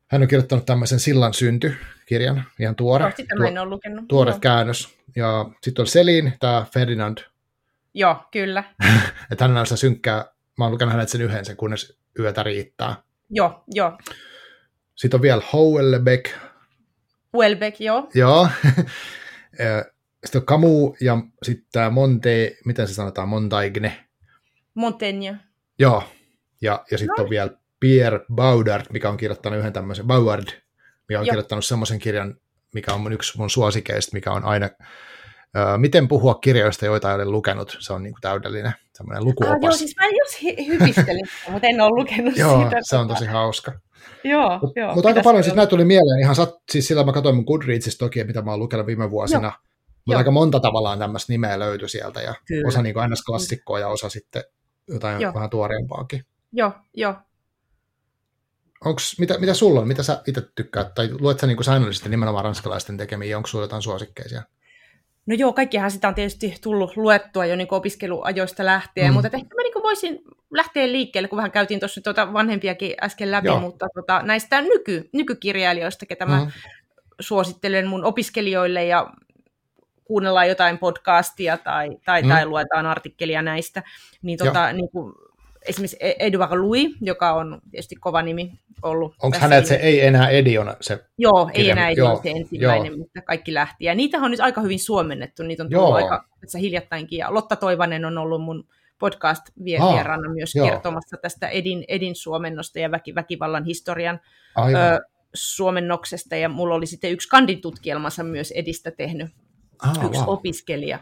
Hän on kirjoittanut tämmöisen Sillan synty-kirjan, ihan tuore. Joo, sitä mä en ole lukenut. Tuore Joo. käännös. Ja sitten on Selin, tämä Ferdinand. Joo, kyllä. *laughs* että hän on sitä synkkää, mä oon lukenut hänet sen yhden, sen kunnes yötä riittää. Joo, joo. Sitten on vielä Houellebecq. Houellebecq, joo. Joo. *laughs* sitten on Camus ja sitten Monte, miten se sanotaan, Montaigne. Montaigne. Joo. Ja, ja sitten no. on vielä Pierre Baudard, mikä on kirjoittanut yhden tämmöisen, Baudard, mikä on Joo. kirjoittanut semmoisen kirjan, mikä on mun yksi mun suosikeista, mikä on aina Miten puhua kirjoista, joita ei ole lukenut, se on niin kuin täydellinen semmoinen lukuopas. Ah, joo, siis mä just hypistelin, mutta en ole lukenut joo, sitä. se on tosi hauska. joo, Mut, joo. Mutta aika paljon siis näitä tuli mieleen, ihan sat, siis sillä mä katsoin mun Goodreadsista toki, mitä mä oon lukenut viime vuosina, joo. mutta aika monta tavallaan tämmöistä nimeä löytyi sieltä, ja Kyllä. osa niin kuin klassikkoa ja osa sitten jotain joo. vähän tuoreempaakin. Joo, joo. Onks, mitä, mitä sulla on, mitä sä itse tykkäät, tai luet sä niin kuin säännöllisesti nimenomaan ranskalaisten tekemiä, onko sulla jotain suosikkeisia? No joo, kaikkihan sitä on tietysti tullut luettua jo niin opiskeluajoista lähtien, mm. mutta ehkä mä niin voisin lähteä liikkeelle, kun vähän käytiin tuossa tuota vanhempiakin äsken läpi, joo. mutta tota, näistä nyky, nykykirjailijoista, ketä mä mm. suosittelen mun opiskelijoille ja kuunnellaan jotain podcastia tai, tai, mm. tai luetaan artikkelia näistä, niin, tota, niin kuin, esimerkiksi e- Edouard Louis, joka on tietysti kova nimi ollut. Onko hänellä se ei enää Ediona se Joo, ei enää Ediona se ensimmäinen, joo. mutta kaikki lähti. Ja niitä on nyt aika hyvin suomennettu, niitä on tullut joo. aika tässä hiljattainkin. Ja Lotta Toivanen on ollut mun podcast-vieraana myös joo. kertomassa tästä Edin, Edin suomennosta ja väki, väkivallan historian ö, suomennoksesta. Ja mulla oli sitten yksi kanditutkielmansa myös Edistä tehnyt ah, yksi wow. opiskelija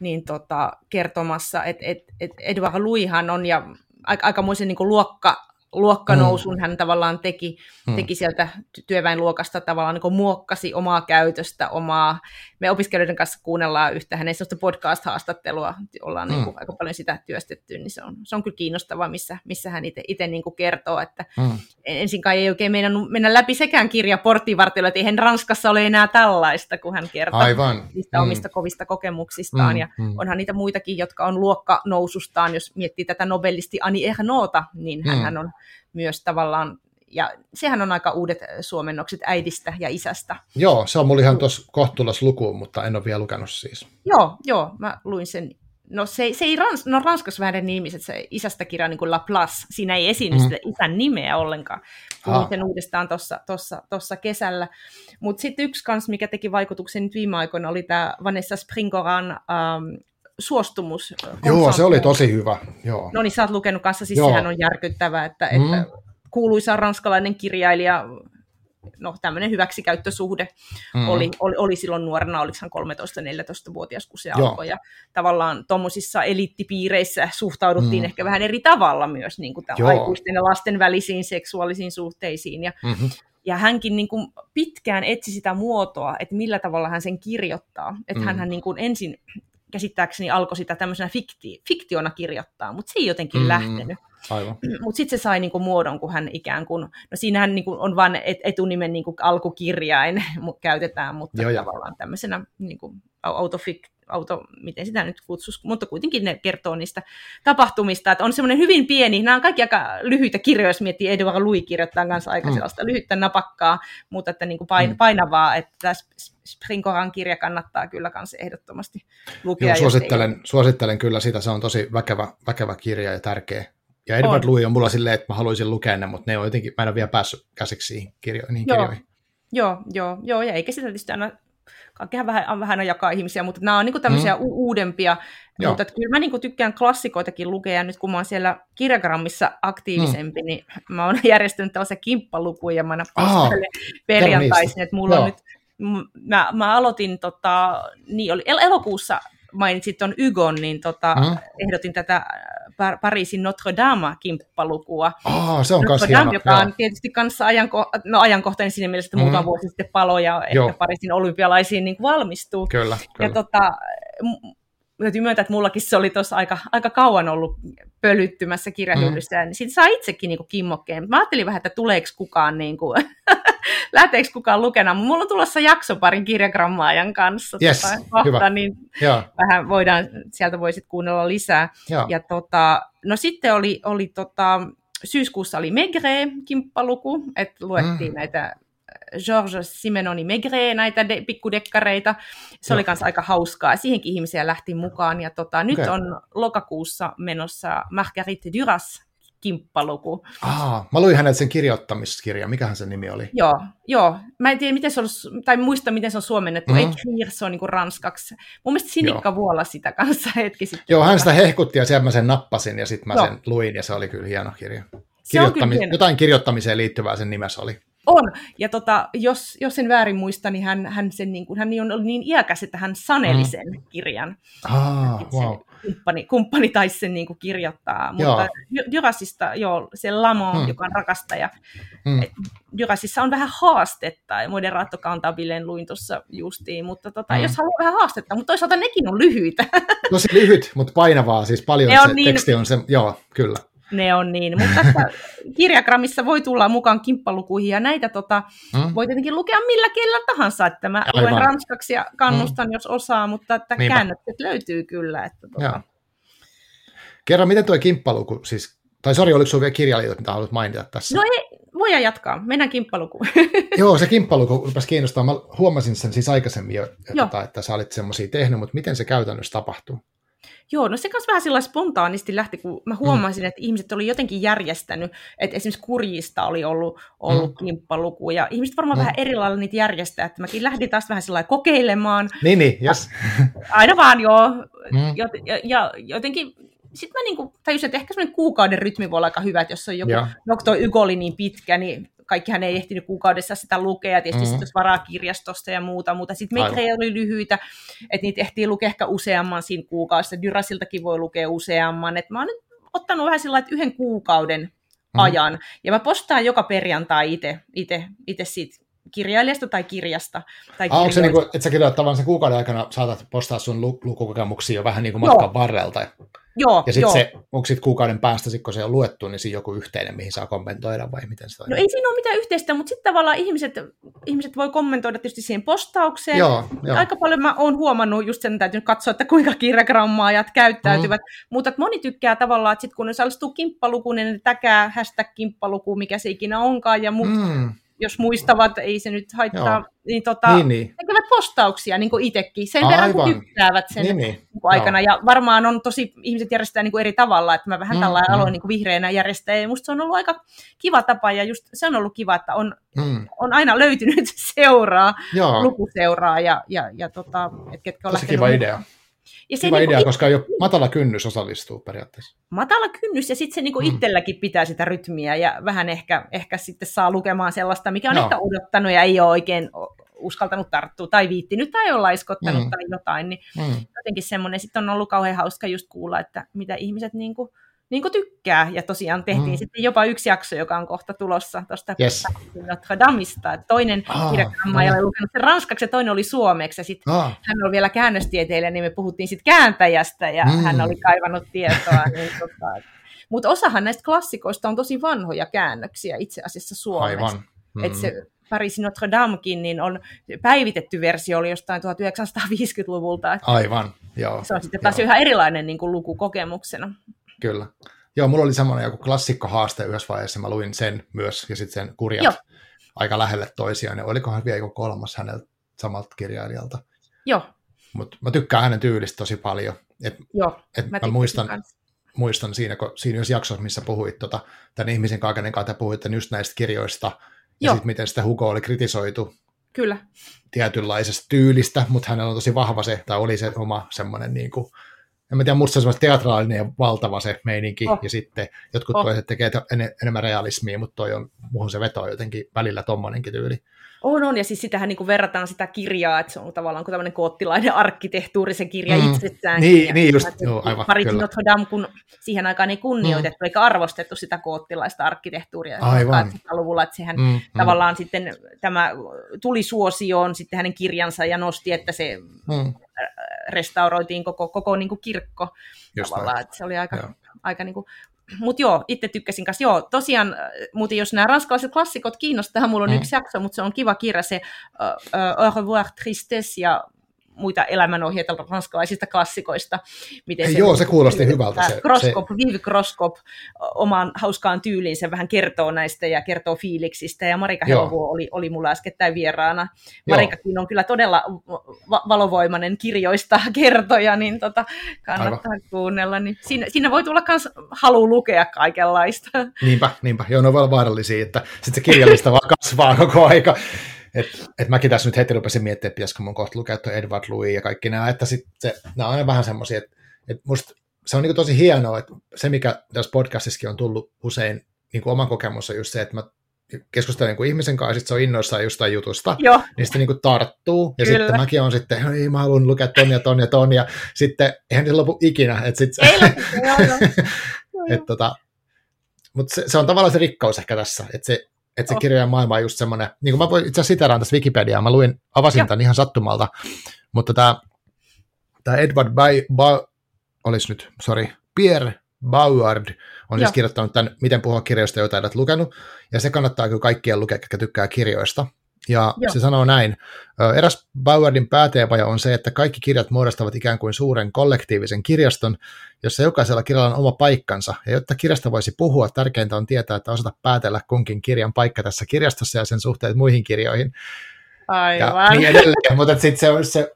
niin tota, kertomassa, että et, et Edouard Louishan on ja aikamoisen niin luokka, luokkanousun mm. hän tavallaan teki, mm. teki sieltä työväenluokasta tavallaan niin muokkasi omaa käytöstä, omaa, me opiskelijoiden kanssa kuunnellaan yhtä hänen sellaista podcast-haastattelua, ollaan mm. niin kuin aika paljon sitä työstetty, niin se on, se on kyllä kiinnostavaa, missä, missä hän itse niin kuin kertoo, että mm. ensin kai ei oikein mennä, mennä läpi sekään kirja porttivartilla, että eihän Ranskassa ole enää tällaista, kun hän kertoo Aivan. niistä mm. omista kovista kokemuksistaan, mm. ja mm. onhan niitä muitakin, jotka on luokkanousustaan, jos miettii tätä nobelisti Ani Ernota, niin mm. hän on myös tavallaan ja sehän on aika uudet suomennokset äidistä ja isästä. Joo, se on mulla ihan tuossa kohtuullas lukuun, mutta en ole vielä lukenut siis. Joo, joo, mä luin sen. No se, se ei rans, no Ranskassa vähän nimiset, se isästä kirja niin kuin La Place, siinä ei esiinny mm. sitä isän nimeä ollenkaan. Luin sen uudestaan tuossa tossa, tossa kesällä. Mutta sitten yksi kans, mikä teki vaikutuksen nyt viime aikoina, oli tämä Vanessa Springoran ähm, suostumus. Joo, se oli tosi hyvä. Joo. No niin, sä oot lukenut kanssa, siis Joo. sehän on järkyttävää, että, mm. että kuuluisa ranskalainen kirjailija, no tämmöinen hyväksikäyttösuhde mm. oli, oli, oli silloin nuorena, oliko hän 13-14-vuotias, kun se Joo. alkoi, ja tavallaan tuommoisissa eliittipiireissä suhtauduttiin mm. ehkä vähän eri tavalla myös niin kuin aikuisten ja lasten välisiin seksuaalisiin suhteisiin, ja mm-hmm. Ja hänkin niin kuin pitkään etsi sitä muotoa, että millä tavalla hän sen kirjoittaa. Että mm. hän niin kuin ensin käsittääkseni alkoi sitä tämmöisenä fikti, fiktiona kirjoittaa, mutta se ei jotenkin mm, lähtenyt. *clears throat* Mutta sitten se sai niinku muodon, kun hän ikään kuin, no siinähän niinku on vain et, etunimen niinku alkukirjain *laughs* käytetään, mutta Joo, tavallaan tämmöisenä niinku autofik, auto, miten sitä nyt kutsuisi, mutta kuitenkin ne kertoo niistä tapahtumista, että on semmoinen hyvin pieni, nämä on kaikki aika lyhyitä kirjoja, jos miettii Edouard Louis kirjoittaa kanssa aika mm. sellaista lyhyttä napakkaa, mutta että niin kuin pain, mm. painavaa, että Springoran kirja kannattaa kyllä kanssa ehdottomasti lukea. Joo, suosittelen, suosittelen kyllä sitä, se on tosi väkevä, väkevä kirja ja tärkeä. Ja Edward on. Louis on mulla silleen, että mä haluaisin lukea ne, mutta ne on jotenkin, mä en ole vielä päässyt käsiksi niihin joo. kirjoihin. Joo, joo, joo, ja eikä sitä tietysti aina kaikkihan vähän, vähän jakaa ihmisiä, mutta nämä on niin tämmöisiä mm. u- uudempia. Joo. Mutta että kyllä mä niin tykkään klassikoitakin lukea, ja nyt kun mä oon siellä kirjagrammissa aktiivisempi, mm. niin mä oon *laughs* järjestänyt tällaisia kimppalukuja, ja mä aina perjantaisin, että mulla Joo. on nyt, mä, mä aloitin, tota, niin oli, el- elokuussa mainitsit tuon Ygon, niin tota, mm. ehdotin tätä Par- Pariisin Notre Dame-kimppalukua. Oh, se on Notre Dame, hieno, joka joo. on tietysti kanssa ajanko- no, ajankohtainen siinä mielessä, että mm. muutama vuosi sitten palo ja joo. ehkä Pariisin olympialaisiin niin valmistuu. Kyllä, kyllä. Ja tota, täytyy myöntää, että mullakin se oli tuossa aika, aika kauan ollut pölyttymässä kirjahyllyssä, mm. niin siitä saa itsekin niin kuin kimmokkeen. Mä ajattelin vähän, että tuleeko kukaan, *laughs* niin kuin, lähteekö kukaan lukena, mutta mulla on tulossa jakso parin kirjagrammaajan kanssa yes, tota, kohta, hyvä. niin Joo. vähän voidaan, sieltä voisit kuunnella lisää. Joo. Ja tota, no sitten oli, oli tota, syyskuussa oli Megre-kimppaluku, että luettiin mm. näitä Georges Simenoni Megre, näitä de, pikkudekkareita. Se oli myös aika hauskaa. Siihenkin ihmisiä lähti mukaan. Ja tota, nyt okay. on lokakuussa menossa Marguerite Duras kimppaluku. Ah, mä luin hänet sen kirjoittamiskirja. Mikähän sen nimi oli? Joo, joo. Mä en tiedä, miten se on, tai muista, miten se on suomennettu. Mm-hmm. Écrire, se on niin ranskaksi. Mun mielestä Sinikka joo. Vuola sitä kanssa *laughs* hetki sitten. Joo, hän sitä hehkutti ja sieltä mä sen nappasin ja sitten mä joo. sen luin ja se oli kyllä hieno kirja. Kirjoittami- hieno. Jotain kirjoittamiseen liittyvää sen nimessä oli. On, ja tota, jos, jos en väärin muista, niin hän, hän, sen, niin kuin, hän on ollut niin iäkäs, että hän saneli mm. sen mm. kirjan. Ah, wow. kumppani, kumppani taisi sen niin kuin kirjoittaa. Mutta Jurassista, joo, se Lamo, mm. joka on rakastaja, mm. Jurassissa on vähän haastetta, ja Moderaatto Kantabilen luin tuossa justiin, mutta tota, mm. jos haluaa vähän haastetta, mutta toisaalta nekin on lyhyitä. Tosi lyhyt, mutta painavaa, siis paljon ne se niin... teksti on se, joo, kyllä ne on niin. Mutta tässä *laughs* kirjagrammissa voi tulla mukaan kimppalukuihin ja näitä tota, mm. voi tietenkin lukea millä kielellä tahansa. Että mä Aivan. luen ranskaksi ja kannustan, mm. jos osaa, mutta että käännökset löytyy kyllä. Että, tota... Kerro, miten tuo kimppaluku, siis, tai sori, oliko sinulla vielä kirjaliitot, mitä haluat mainita tässä? No ei, voidaan jatkaa. Mennään kimppalukuun. *laughs* Joo, se kimppaluku rupesi kiinnostaa. Mä huomasin sen siis aikaisemmin jo, että, tota, että sä olit semmoisia tehnyt, mutta miten se käytännössä tapahtuu? Joo, no se kanssa vähän sillä spontaanisti lähti, kun mä huomasin, mm. että ihmiset oli jotenkin järjestänyt, että esimerkiksi kurjista oli ollut, ollut mm. kimppaluku, ja ihmiset varmaan mm. vähän eri lailla niitä järjestää, että mäkin lähdin taas vähän sillä kokeilemaan. Niin, niin, yes. *laughs* Aina vaan, joo. Mm. Ja, ja, ja jotenkin sitten mä niinku tajusin, että ehkä semmoinen kuukauden rytmi voi olla aika hyvä, että jos on joku Dr. Ygoli niin pitkä, niin kaikkihan ei ehtinyt kuukaudessa sitä lukea, tietysti mm-hmm. sitten varakirjastosta ja muuta, mutta sitten meitä oli lyhyitä, että niitä ehtii lukea ehkä useamman siinä kuukaudessa, Dyrasiltakin voi lukea useamman, että mä oon nyt ottanut vähän sillä että yhden kuukauden mm-hmm. ajan, ja mä postaan joka perjantai itse siitä kirjailijasta tai kirjasta. Tai ah, onko se niin kuin, että sä kirjoitat tavallaan sen kuukauden aikana saatat postaa sun lukukokemuksia jo vähän niin kuin matkan Joo. varrelta? Joo, ja sitten se, onko sitten kuukauden päästä, sit kun se on luettu, niin siinä joku yhteinen, mihin saa kommentoida vai miten se No ei siinä ole mitään yhteistä, mutta sitten tavallaan ihmiset, ihmiset voi kommentoida tietysti siihen postaukseen. Joo, jo. Aika paljon mä oon huomannut, just sen täytyy katsoa, että kuinka kirjagrammaajat käyttäytyvät, mm. mutta moni tykkää tavallaan, että sitten kun ne osallistuu kimppalukuun, niin ne täkää hashtag kimppaluku, mikä se ikinä onkaan, ja muut mm jos muistavat, ei se nyt haittaa, Joo. niin, tota, niin, niin. tekevät postauksia niin itsekin, sen Aivan. verran kun tykkäävät sen niin, niin. Niin aikana. Joo. Ja varmaan on tosi, ihmiset järjestää niin eri tavalla, että mä vähän mm, tällä mm. aloin niin vihreänä järjestää, ja musta se on ollut aika kiva tapa, ja just se on ollut kiva, että on, mm. on aina löytynyt *laughs* seuraa, Joo. lukuseuraa, ja, ja, ja tota, et ketkä on Tosi kiva idea. Ja se Hyvä niin idea, it... koska jo matala kynnys osallistuu periaatteessa. Matala kynnys ja sitten se niin mm. itselläkin pitää sitä rytmiä ja vähän ehkä, ehkä sitten saa lukemaan sellaista, mikä on no. ehkä odottanut ja ei ole oikein uskaltanut tarttua tai viittinyt tai on laiskottanut mm. tai jotain, niin mm. jotenkin semmoinen sitten on ollut kauhean hauska just kuulla, että mitä ihmiset niin kuin niin kuin tykkää. Ja tosiaan tehtiin mm. sitten jopa yksi jakso, joka on kohta tulossa tuosta yes. Notre Dameista. Toinen ah, kirjakamma ei ole lukenut sen ranskaksi ja toinen oli suomeksi. Ja sitten ah. hän oli vielä käännöstieteilijä, niin me puhuttiin sitten kääntäjästä ja mm. hän oli kaivannut tietoa. *laughs* niin tota, mutta osahan näistä klassikoista on tosi vanhoja käännöksiä itse asiassa suomeksi. Aivan. Mm. Et se Pariisin Notre Damekin, niin on päivitetty versio oli jostain 1950-luvulta. Aivan, joo. Se on sitten taas joo. ihan erilainen niin kuin lukukokemuksena. Kyllä. Joo, mulla oli semmoinen joku klassikkohaaste yhdessä vaiheessa, mä luin sen myös, ja sitten sen kurjat Joo. aika lähelle toisiaan, ja olikohan vielä joku kolmas häneltä samalta kirjailijalta. Joo. Mutta mä tykkään hänen tyylistä tosi paljon. Et, Joo, et mä, mä muistan, muistan siinä, kun, siinä jos jaksossa, missä puhuit tota, tämän ihmisen kaiken kanssa, puhuitte just näistä kirjoista, ja sitten miten sitä Hugo oli kritisoitu Kyllä. tietynlaisesta tyylistä, mutta hänellä on tosi vahva se, tai oli se oma semmoinen niin kuin, en mä tiedä, musta se on teatraalinen ja valtava se meininki, oh. ja sitten jotkut oh. toiset tekee en, enemmän realismia, mutta toi on, muuhun se veto jotenkin välillä tommonenkin tyyli. On, on, ja siis sitähän niin verrataan sitä kirjaa, että se on tavallaan kuin tämmöinen koottilainen arkkitehtuuri, se kirja mm. itsessään. Niin, niin just, joo, aivan, Paris kyllä. Notre Dame, kun siihen aikaan ei kunnioitettu mm. eikä arvostettu sitä koottilaista arkkitehtuuria. Aivan. luvulla että sehän mm, mm. tavallaan sitten tämä tuli suosioon sitten hänen kirjansa ja nosti, että se mm restauroitiin koko, koko niin kuin kirkko Just tavallaan, että se oli aika, joo. aika niin kuin, mutta joo, itse tykkäsin kanssa. Joo, tosiaan, muuten jos nämä ranskalaiset klassikot kiinnostaa, mulla on mm. yksi jakso, mutta se on kiva kirja, se uh, uh, Au revoir tristesse ja muita elämänohjeita ranskalaisista klassikoista. Miten se, joo, se kuulosti hyvältä. Se, Kroskop, se... Viv Kroskop omaan hauskaan tyyliin se vähän kertoo näistä ja kertoo fiiliksistä. Ja Marika Helvo oli, oli mulla äskettäin vieraana. Marikakin on kyllä todella va- valovoimainen kirjoista kertoja, niin tota, kannattaa Aivan. kuunnella. Niin siinä, siinä voi tulla myös halu lukea kaikenlaista. Niinpä, niinpä. Joo, ne on vaarallisia, että sitten se kirjallista vaan kasvaa koko aika. Et, et mäkin tässä nyt heti rupesin miettimään, että pitäisikö mun kohta lukea Edward Louis ja kaikki nämä, että sit se, nämä on aina vähän semmoisia, että, että musta se on niin tosi hienoa, että se mikä tässä podcastissakin on tullut usein niin kuin oma kokemus on just se, että mä keskustelen niin ihmisen kanssa, ja sitten se on innoissaan jostain jutusta, Joo. niin sitten niin tarttuu, ja Kyllä. sitten mäkin on sitten, ei mä haluan lukea ton ja ton ja ton, ja sitten eihän se lopu ikinä, että sit, ei lopu, *laughs* tota, mutta se, se, on tavallaan se rikkaus ehkä tässä, että se että se oh. kirjojen maailma on just semmoinen, niin kuin mä voin itse asiassa siteraan tässä Wikipediaa, mä luin, avasin ja. tämän ihan sattumalta, mutta tämä, tämä Edward Bay, ba, olisi nyt, sorry, Pierre Bauard on siis kirjoittanut tämän Miten puhua kirjoista, joita et lukenut, ja se kannattaa kyllä kaikkien lukea, jotka tykkää kirjoista. Ja Joo. se sanoo näin, eräs Bauerdin pääteepaja on se, että kaikki kirjat muodostavat ikään kuin suuren kollektiivisen kirjaston, jossa jokaisella kirjalla on oma paikkansa, ja jotta kirjasta voisi puhua, tärkeintä on tietää, että osata päätellä kunkin kirjan paikka tässä kirjastossa ja sen suhteet muihin kirjoihin. Aivan. Ja niin edelleen, mutta sitten se, se,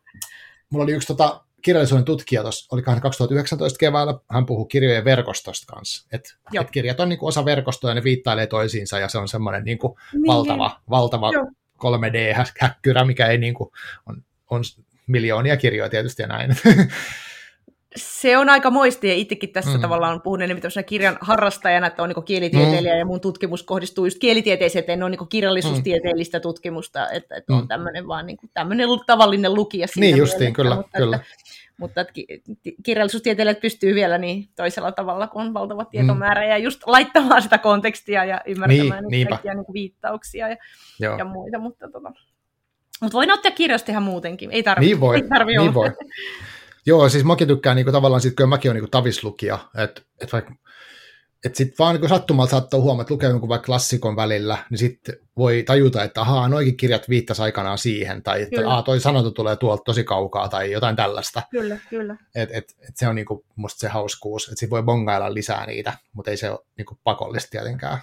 mulla oli yksi tota, kirjallisuuden tutkija tuossa, oli 2019 keväällä, hän puhuu kirjojen verkostosta kanssa. Että et kirjat on niin kuin osa verkostoa ja ne viittailee toisiinsa ja se on semmoinen niin kuin niin, valtava, valtava 3D-häkkyrä, mikä ei niin kuin, on, on miljoonia kirjoja tietysti ja näin. *laughs* se on aika moistia. Itsekin tässä mm. tavallaan puhun enemmän kirjan harrastajana, että on niin kielitieteilijä mm. ja mun tutkimus kohdistuu just kielitieteeseen, että en ole niin kirjallisuustieteellistä mm. tutkimusta, että, että on mm. tämmöinen vaan niin tämmöinen tavallinen lukija. Niin justiin, kyllä. Mutta, kyllä. Että, mutta että kirjallisuustieteilijät pystyy vielä niin toisella tavalla, kun on valtava tietomäärä, mm. ja just laittamaan sitä kontekstia ja ymmärtämään niin, kaikkia niin viittauksia ja, ja muita. Mutta, tota. mutta voin ottaa kirjasta ihan muutenkin, ei tarvitse. Niin voi, ei niin voi. *laughs* Joo, siis mäkin tykkään niinku, tavallaan siitä, kun mäkin olen niinku tavislukija, että et vaikka että sitten vaan niin sattumalta saattaa huomata, että lukee jonkun vaikka klassikon välillä, niin sitten voi tajuta, että ahaa, noikin kirjat viittasi aikanaan siihen, tai että aah, toi sanonta tulee tuolta tosi kaukaa, tai jotain tällaista. Kyllä, kyllä. Et, et, et se on niinku musta se hauskuus, että sitten voi bongailla lisää niitä, mutta ei se ole niinku pakollista tietenkään.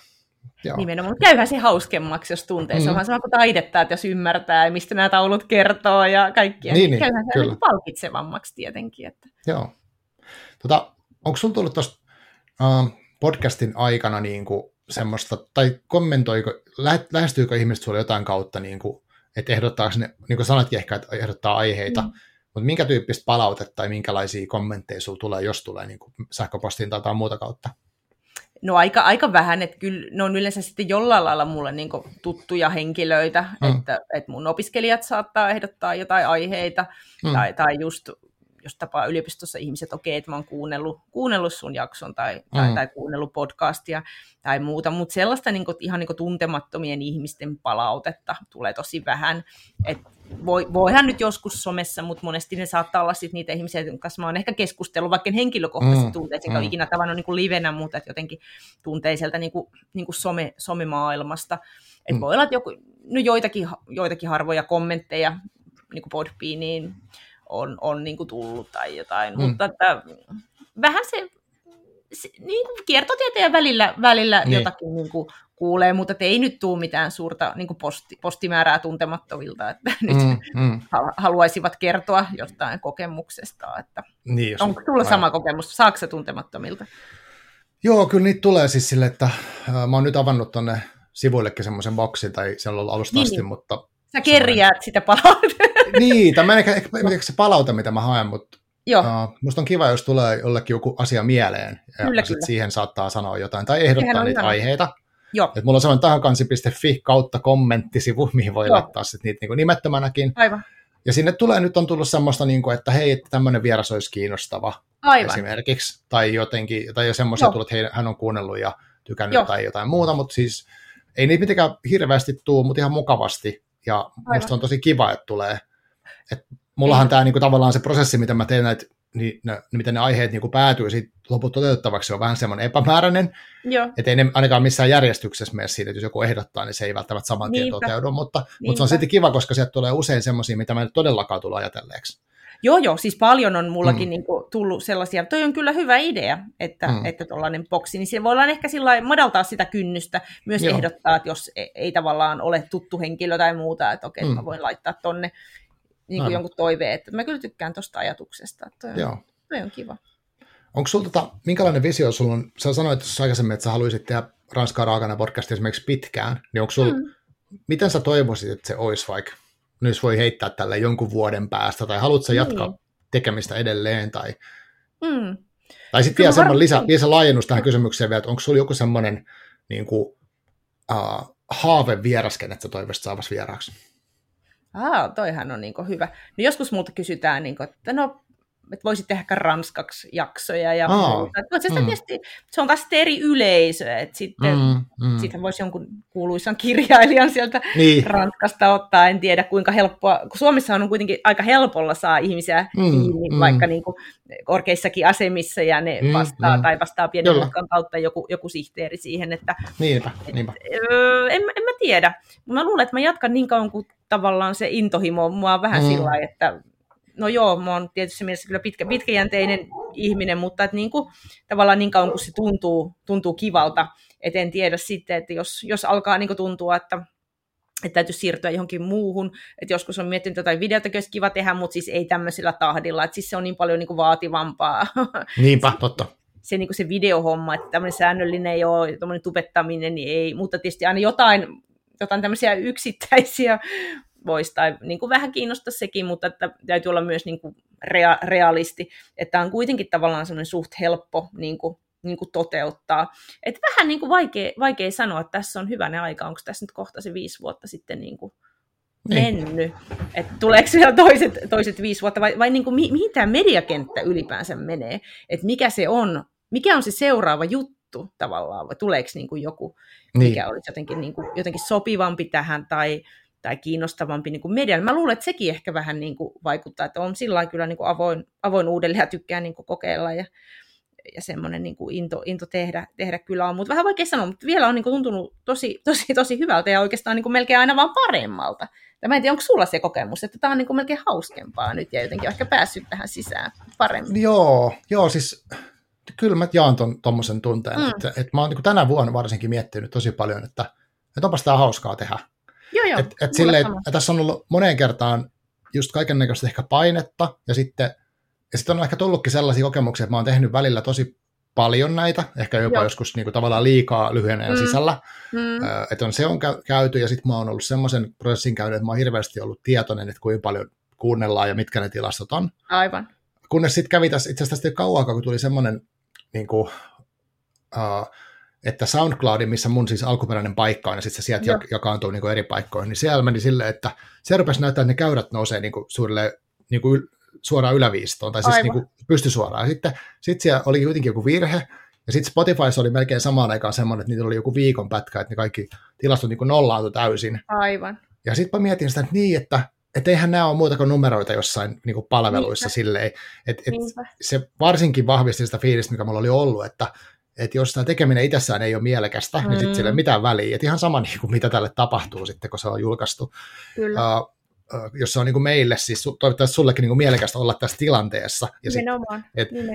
Joo. Nimenomaan, käyhän se hauskemmaksi, jos tuntee. Mm. Se on vähän sama kuin taidetta, että jos ymmärtää, mistä nämä taulut kertoo ja kaikkia, niin, niin käyhän se niin palkitsevammaksi tietenkin. Että. Joo. Tota, onko sinulla tullut tuosta uh, podcastin aikana niin kuin semmoista, tai kommentoiko, lähestyykö ihmiset sinulle jotain kautta, niin kuin, että ehdottaako ne, niin kuin sanatkin ehkä, että ehdottaa aiheita, mm. mutta minkä tyyppistä palautetta tai minkälaisia kommentteja sinulla tulee, jos tulee niin kuin sähköpostiin tai jotain muuta kautta? No aika, aika vähän, että kyllä ne on yleensä sitten jollain lailla mulle niin tuttuja henkilöitä, mm. että, että mun opiskelijat saattaa ehdottaa jotain aiheita, mm. tai, tai just jos tapaa yliopistossa ihmiset, okei, okay, että mä oon kuunnellut, kuunnellut sun jakson tai, mm. tai, tai kuunnellut podcastia tai muuta, mutta sellaista niin kuin, ihan niin kuin tuntemattomien ihmisten palautetta tulee tosi vähän. Et voi, voihan nyt joskus somessa, mutta monesti ne saattaa olla sit niitä ihmisiä, joiden kanssa mä oon ehkä keskustellut, vaikka henkilökohtaisesti mm. tunteisiin, mm. ikinä tavannut niin kuin livenä, mutta että jotenkin tunteiselta niin kuin, niin kuin some, somemaailmasta. Et mm. voi olla, että joku, no joitakin, joitakin harvoja kommentteja niin kuin Podbeaniin, on, on niin kuin tullut tai jotain, mm. mutta että, vähän se, se niin kuin kiertotieteen välillä, välillä niin. jotakin niin kuin kuulee, mutta ei nyt tule mitään suurta niin kuin posti, postimäärää tuntemattovilta, että *laughs* nyt mm, mm. haluaisivat kertoa jostain kokemuksesta. Että niin, onko tulla sama kokemus? Saako se tuntemattomilta? Joo, kyllä niitä tulee siis sille, että äh, mä oon nyt avannut tuonne sivuillekin semmoisen boksin, tai siellä on alusta niin. asti, niin. mutta... Sä kerjäät sitä palautetta *laughs* niin, tai mä en ehkä, ehkä, ehkä se palauta, mitä mä haen, mutta Joo. Uh, musta on kiva, jos tulee jollekin joku asia mieleen, ja kyllä, sit kyllä. siihen saattaa sanoa jotain, tai ehdottaa niitä ihan. aiheita. Joo. Et mulla on sellainen tahankansi.fi kautta kommenttisivu, mihin voi Joo. laittaa sit niitä niin nimettömänäkin. Aivan. Ja sinne tulee, nyt on tullut semmoista, niin kuin, että hei, että tämmöinen vieras olisi kiinnostava Aivan. esimerkiksi. Tai jotenkin, tai semmoisia tullut, että hei, hän on kuunnellut ja tykännyt Joo. tai jotain muuta, mutta siis ei niitä mitenkään hirveästi tuu, mutta ihan mukavasti. Ja Aivan. musta on tosi kiva, että tulee et mullahan tämä niinku, tavallaan se prosessi, mitä mä teen näitä, niin, ne, miten ne aiheet niinku, päätyy siitä loput toteutettavaksi, on vähän semmoinen epämääräinen. Että ei ne ainakaan missään järjestyksessä mene siitä, että jos joku ehdottaa, niin se ei välttämättä saman tien toteudu, mutta, mutta se on silti kiva, koska sieltä tulee usein semmoisia, mitä mä en todellakaan tullut ajatelleeksi. Joo, joo, siis paljon on mullakin mm. niin kuin, tullut sellaisia, toi on kyllä hyvä idea, että mm. että tuollainen boksi, niin siellä voidaan ehkä sillä madaltaa sitä kynnystä, myös joo. ehdottaa, että jos ei, ei tavallaan ole tuttu henkilö tai muuta, että okei, mm. mä voin laittaa tonne niin kuin jonkun toiveen, että mä kyllä tykkään tuosta ajatuksesta, että toi, Joo. toi on kiva. Onko sulla tota, minkälainen visio sulla on, sä sanoit tuossa aikaisemmin, että sä haluaisit tehdä Ranskaa raakana podcastia esimerkiksi pitkään, niin onko sulla, mm. miten sä toivoisit, että se olisi vaikka, nyt voi heittää tälle jonkun vuoden päästä, tai haluatko sä jatkaa mm. tekemistä edelleen, tai, mm. tai sitten vielä semmoinen lisä, lisä laajennus tähän kysymykseen vielä, että onko sulla joku semmoinen niin kuin, uh, haave vierasken, että sä toivoisit saavasi vieraaksi? Aa, toihan on niin hyvä. No joskus multa kysytään, niin kuin, että no että voisit tehdä ranskaksi jaksoja ja muuta. Mutta mm. tietysti, se on taas eri yleisö, että sitten mm, mm. sitten voisi jonkun kuuluisan kirjailijan sieltä niin. Ranskasta ottaa, en tiedä kuinka helppoa, kun Suomessa on kuitenkin aika helpolla saa ihmisiä mm, kiinni, mm. vaikka niin kuin korkeissakin asemissa ja ne mm, vastaa, mm. tai vastaa pienen matkan kautta joku, joku sihteeri siihen, että niinpä, niinpä. Et, öö, en, en mä tiedä. Mä luulen, että mä jatkan niin kauan kuin tavallaan se intohimo mua on vähän mm. sillä että no joo, mä oon tietysti mielessä kyllä pitkä, pitkäjänteinen ihminen, mutta että niin kuin, tavallaan niin kauan kuin se tuntuu, tuntuu kivalta, et en tiedä sitten, että jos, jos alkaa niin kuin tuntua, että että täytyy siirtyä johonkin muuhun. Että joskus on miettinyt jotain videota, olisi kiva tehdä, mutta siis ei tämmöisellä tahdilla. Että siis se on niin paljon niin kuin vaativampaa. *laughs* Niinpä, totta. Se, niin kuin se videohomma, että tämmöinen säännöllinen ei ole, tämmöinen tubettaminen niin ei, mutta tietysti aina jotain, jotain tämmöisiä yksittäisiä voisi, tai niin kuin vähän kiinnostaa sekin, mutta että täytyy olla myös niin kuin rea- realisti, että on kuitenkin tavallaan semmoinen suht helppo niin kuin niin kuin toteuttaa. Et vähän niin kuin vaikea, vaikea sanoa, että tässä on hyvänä aika, onko tässä nyt kohta se viisi vuotta sitten niin kuin niin. mennyt. Että tuleeko vielä toiset, toiset viisi vuotta, vai, vai niin kuin, mi, mihin tämä mediakenttä ylipäänsä menee? Että mikä se on, mikä on se seuraava juttu tavallaan, vai tuleeko niin kuin joku, niin. mikä olisi jotenkin, niin kuin, jotenkin sopivampi tähän, tai, tai kiinnostavampi niin kuin medialle. Mä luulen, että sekin ehkä vähän niin kuin vaikuttaa, että on sillä kyllä niin kuin avoin, avoin uudelleen ja tykkää niin kuin kokeilla ja ja semmoinen niin kuin into, into tehdä, tehdä kyllä on. Mutta vähän vaikea sanoa, mutta vielä on niin kuin tuntunut tosi, tosi, tosi hyvältä ja oikeastaan niin kuin melkein aina vaan paremmalta. Ja mä en tiedä, onko sulla se kokemus, että tämä on niin kuin melkein hauskempaa nyt ja jotenkin ehkä päässyt tähän sisään paremmin. Joo, joo siis kyllä mä jaan tuommoisen tunteen, mm. että, että mä oon niin tänä vuonna varsinkin miettinyt tosi paljon, että, että onpas tämä hauskaa tehdä. Joo, joo. Et, et silleen, että tässä on ollut moneen kertaan just kaiken näköistä ehkä painetta ja sitten ja sitten on ehkä tullutkin sellaisia kokemuksia, että mä oon tehnyt välillä tosi paljon näitä, ehkä jopa Joo. joskus niin kuin tavallaan liikaa lyhyen ajan mm. sisällä, mm. että on se on käyty, ja sitten mä oon ollut semmoisen prosessin käynyt, että mä oon hirveästi ollut tietoinen, että kuinka paljon kuunnellaan ja mitkä ne tilastot on. Aivan. Kunnes sitten kävi tässä, itse asiassa tästä kauan kun tuli semmoinen, niin kuin, uh, että SoundCloudin, missä mun siis alkuperäinen paikka on, ja sitten se sieltä Joo. jakaantuu niin kuin eri paikkoihin, niin siellä meni silleen, että se rupesi näyttää, että ne käyrät nousee niin kuin suurille niin kuin suoraan yläviistoon, tai siis niin kuin pystysuoraan. Ja sitten sit siellä oli kuitenkin joku virhe, ja sitten Spotify oli melkein samaan aikaan semmoinen, että niitä oli joku viikon pätkä, että ne kaikki tilastot niin nollaantui täysin. Aivan. Ja sitten mä mietin sitä, että niin, että et eihän nämä ole muuta kuin numeroita jossain niin kuin palveluissa Niinpä. silleen. Et, et se varsinkin vahvisti sitä fiilistä, mikä mulla oli ollut, että et jos tämä tekeminen itsessään ei ole mielekästä, mm. niin sitten ei ole mitään väliä. Et ihan sama, *laughs* niin kuin, mitä tälle tapahtuu sitten, kun se on julkaistu. Kyllä. Uh, jos se on niin kuin meille, siis toivottavasti sullekin niin kuin mielekästä olla tässä tilanteessa. Ja Nimenomaan.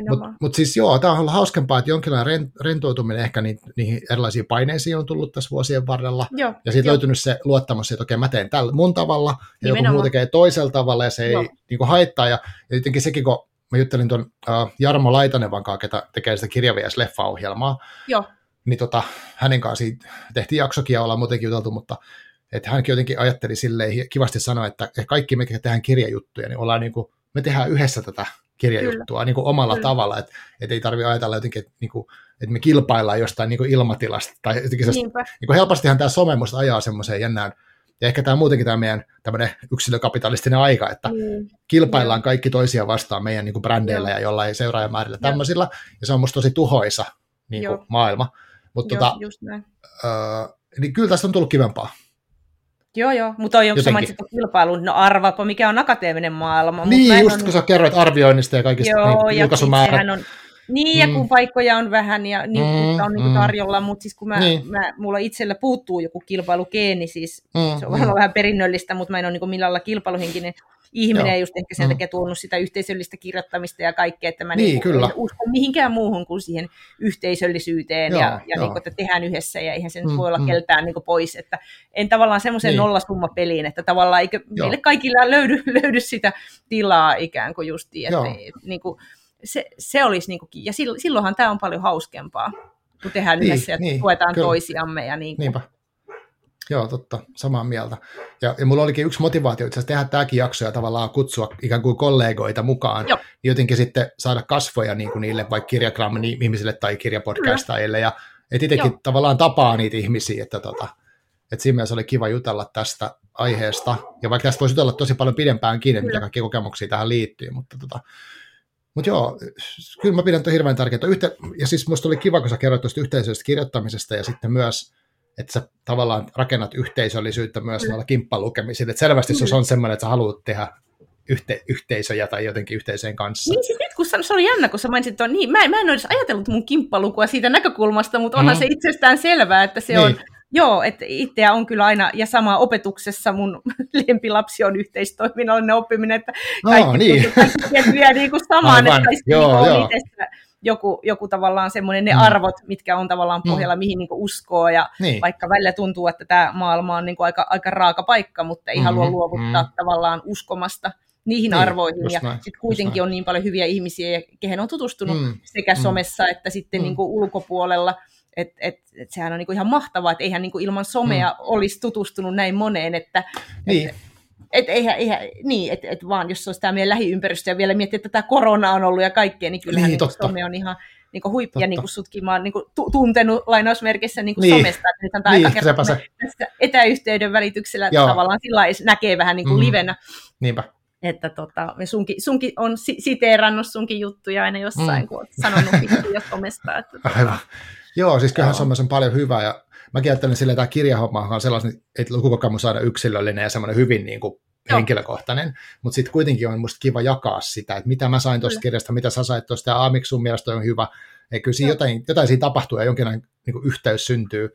Mutta mut siis joo, tämä on ollut hauskempaa, että jonkinlainen rentoutuminen ehkä ni, niihin erilaisiin paineisiin on tullut tässä vuosien varrella. Joo, ja sitten löytynyt se luottamus, että okei, mä teen tällä mun tavalla, ja Nimenomaan. joku muu tekee toisella tavalla, ja se ei niin kuin haittaa. Ja, ja jotenkin sekin, kun mä juttelin tuon uh, Jarmo Laitanen kanssa, ketä tekee sitä kirjavies-leffa-ohjelmaa, Joo. niin tota, hänen kanssa tehtiin jaksokin ja ollaan muutenkin juteltu, mutta että hänkin jotenkin ajatteli silleen, kivasti sanoa, että kaikki me, tehdään kirjajuttuja, niin ollaan niin kuin, me tehdään yhdessä tätä kirjajuttua niin kuin omalla Kyllä. tavalla, että, että ei tarvitse ajatella jotenkin, että, niin kuin, että me kilpaillaan jostain niin kuin ilmatilasta. Tai jotenkin niin kuin helpostihan tämä some musta ajaa semmoiseen jännään, ja ehkä tämä muutenkin tämä meidän tämmöinen yksilökapitalistinen aika, että mm. kilpaillaan kaikki toisia vastaan meidän niin kuin brändeillä ja jollain seuraajamäärillä tämmöisillä, ja se on musta tosi tuhoisa niin kuin maailma. Mutta tota, äh, niin kyllä tästä on tullut kivempaa. Joo, joo, mutta on joku sama kilpailu, no arvaapa, mikä on akateeminen maailma. Niin, just on... kun sä kerroit arvioinnista ja kaikista joo, niin, julkaisumäärät. On, niin, ja mm. kun paikkoja on vähän ja niin, mm, on niin mm. tarjolla, mutta siis kun mä, niin. mä, mulla itsellä puuttuu joku kilpailugeeni, siis mm, se on mm. vähän perinnöllistä, mutta mä en ole niin millään lailla kilpailuhenkinen ihminen Joo. just ehkä sen mm. takia tuonut sitä yhteisöllistä kirjoittamista ja kaikkea, että mä niin, niin kyllä. en usko mihinkään muuhun kuin siihen yhteisöllisyyteen Joo, ja, ja niin kuin, että tehdään yhdessä ja eihän se nyt mm, voi olla mm. keltään niin pois, että en tavallaan semmoisen niin. nollasumma peliin, että tavallaan eikö meille kaikilla löydy, *laughs* löydy sitä tilaa ikään kuin justiin, että niin kuin, se, se olisi, niin kuin, ja silloinhan tämä on paljon hauskempaa, kun tehdään niin, yhdessä ja niin, tuetaan kyllä. toisiamme ja niin kuin, Niinpä. Joo, totta, samaa mieltä. Ja, ja mulla olikin yksi motivaatio itse asiassa tehdä tämäkin jakso ja tavallaan kutsua ikään kuin kollegoita mukaan, Joo. niin jotenkin sitten saada kasvoja niin kuin niille vaikka kirjagram ihmisille tai kirjapodcastajille, ja itsekin Joo. tavallaan tapaa niitä ihmisiä, että tota, että siinä mielessä oli kiva jutella tästä aiheesta, ja vaikka tästä voisi jutella tosi paljon pidempäänkin, että mitä kaikkia kokemuksia tähän liittyy, mutta tota, mutta joo, kyllä mä pidän hirveän tärkeää. Yhte- ja siis musta oli kiva, kun sä kerroit tuosta yhteisöllisestä kirjoittamisesta ja sitten myös että sä tavallaan rakennat yhteisöllisyyttä myös mm. noilla kimppalukemisilla. Että selvästi mm. se on semmoinen, että sä haluat tehdä yhte, yhteisöjä tai jotenkin yhteiseen kanssa. Niin siis nyt kun se oli jännä, kun sä mainitsit että niin mä, mä en edes ajatellut mun kimppalukua siitä näkökulmasta, mutta onhan mm. se itsestään selvää, että se niin. on, joo, että itseä on kyllä aina, ja sama opetuksessa mun *laughs* lempilapsi on yhteistoiminnallinen oppiminen, että kaikki, no, niin. kaikki vie niin kuin samaan, Aivan. että joo, niin joo. Itessä, joku, joku tavallaan semmoinen ne mm. arvot, mitkä on tavallaan mm. pohjalla, mm. mihin niin uskoo, ja niin. vaikka välillä tuntuu, että tämä maailma on niin aika, aika raaka paikka, mutta ei mm-hmm. halua luovuttaa mm. tavallaan uskomasta niihin niin, arvoihin, ja sitten kuitenkin on niin paljon hyviä ihmisiä, kehen on tutustunut mm. sekä mm. somessa että sitten mm. niin kuin ulkopuolella, et, et, et sehän on niinku ihan mahtavaa, että eihän niinku ilman somea mm. olisi tutustunut näin moneen, että niin. et, et eihän, eihän, niin, että et vaan jos olisi tämä meidän lähiympäristö ja vielä miettiä, että tätä korona on ollut ja kaikkea, niin kyllähän niin, niin some on ihan niin kuin huippia, niin kuin sutkin mä oon niin kuin tuntenut lainausmerkissä niin kuin niin. somesta, että nyt on niin, aika kertaa tässä etäyhteyden välityksellä Joo. tavallaan sillä näkee vähän niin kuin mm. livenä. Niinpä. Että tota, me sunkin, sunkin on siteerannut sunkin juttuja aina jossain, mm. kun olet sanonut *laughs* ja somesta. Että, tota, Aivan. Joo, siis kyllähän Joo. on paljon hyvää ja mäkin ajattelen sille, että tämä kirjahomma on sellainen, että lukukokemus saada yksilöllinen ja semmoinen hyvin niin kuin henkilökohtainen, mutta sitten kuitenkin on musta kiva jakaa sitä, että mitä mä sain tuosta kirjasta, mitä sä sait tuosta, ja miksi sun mielestä on hyvä. Ja kyllä siinä jotain, jotain siinä tapahtuu ja jonkinlainen niin kuin yhteys syntyy.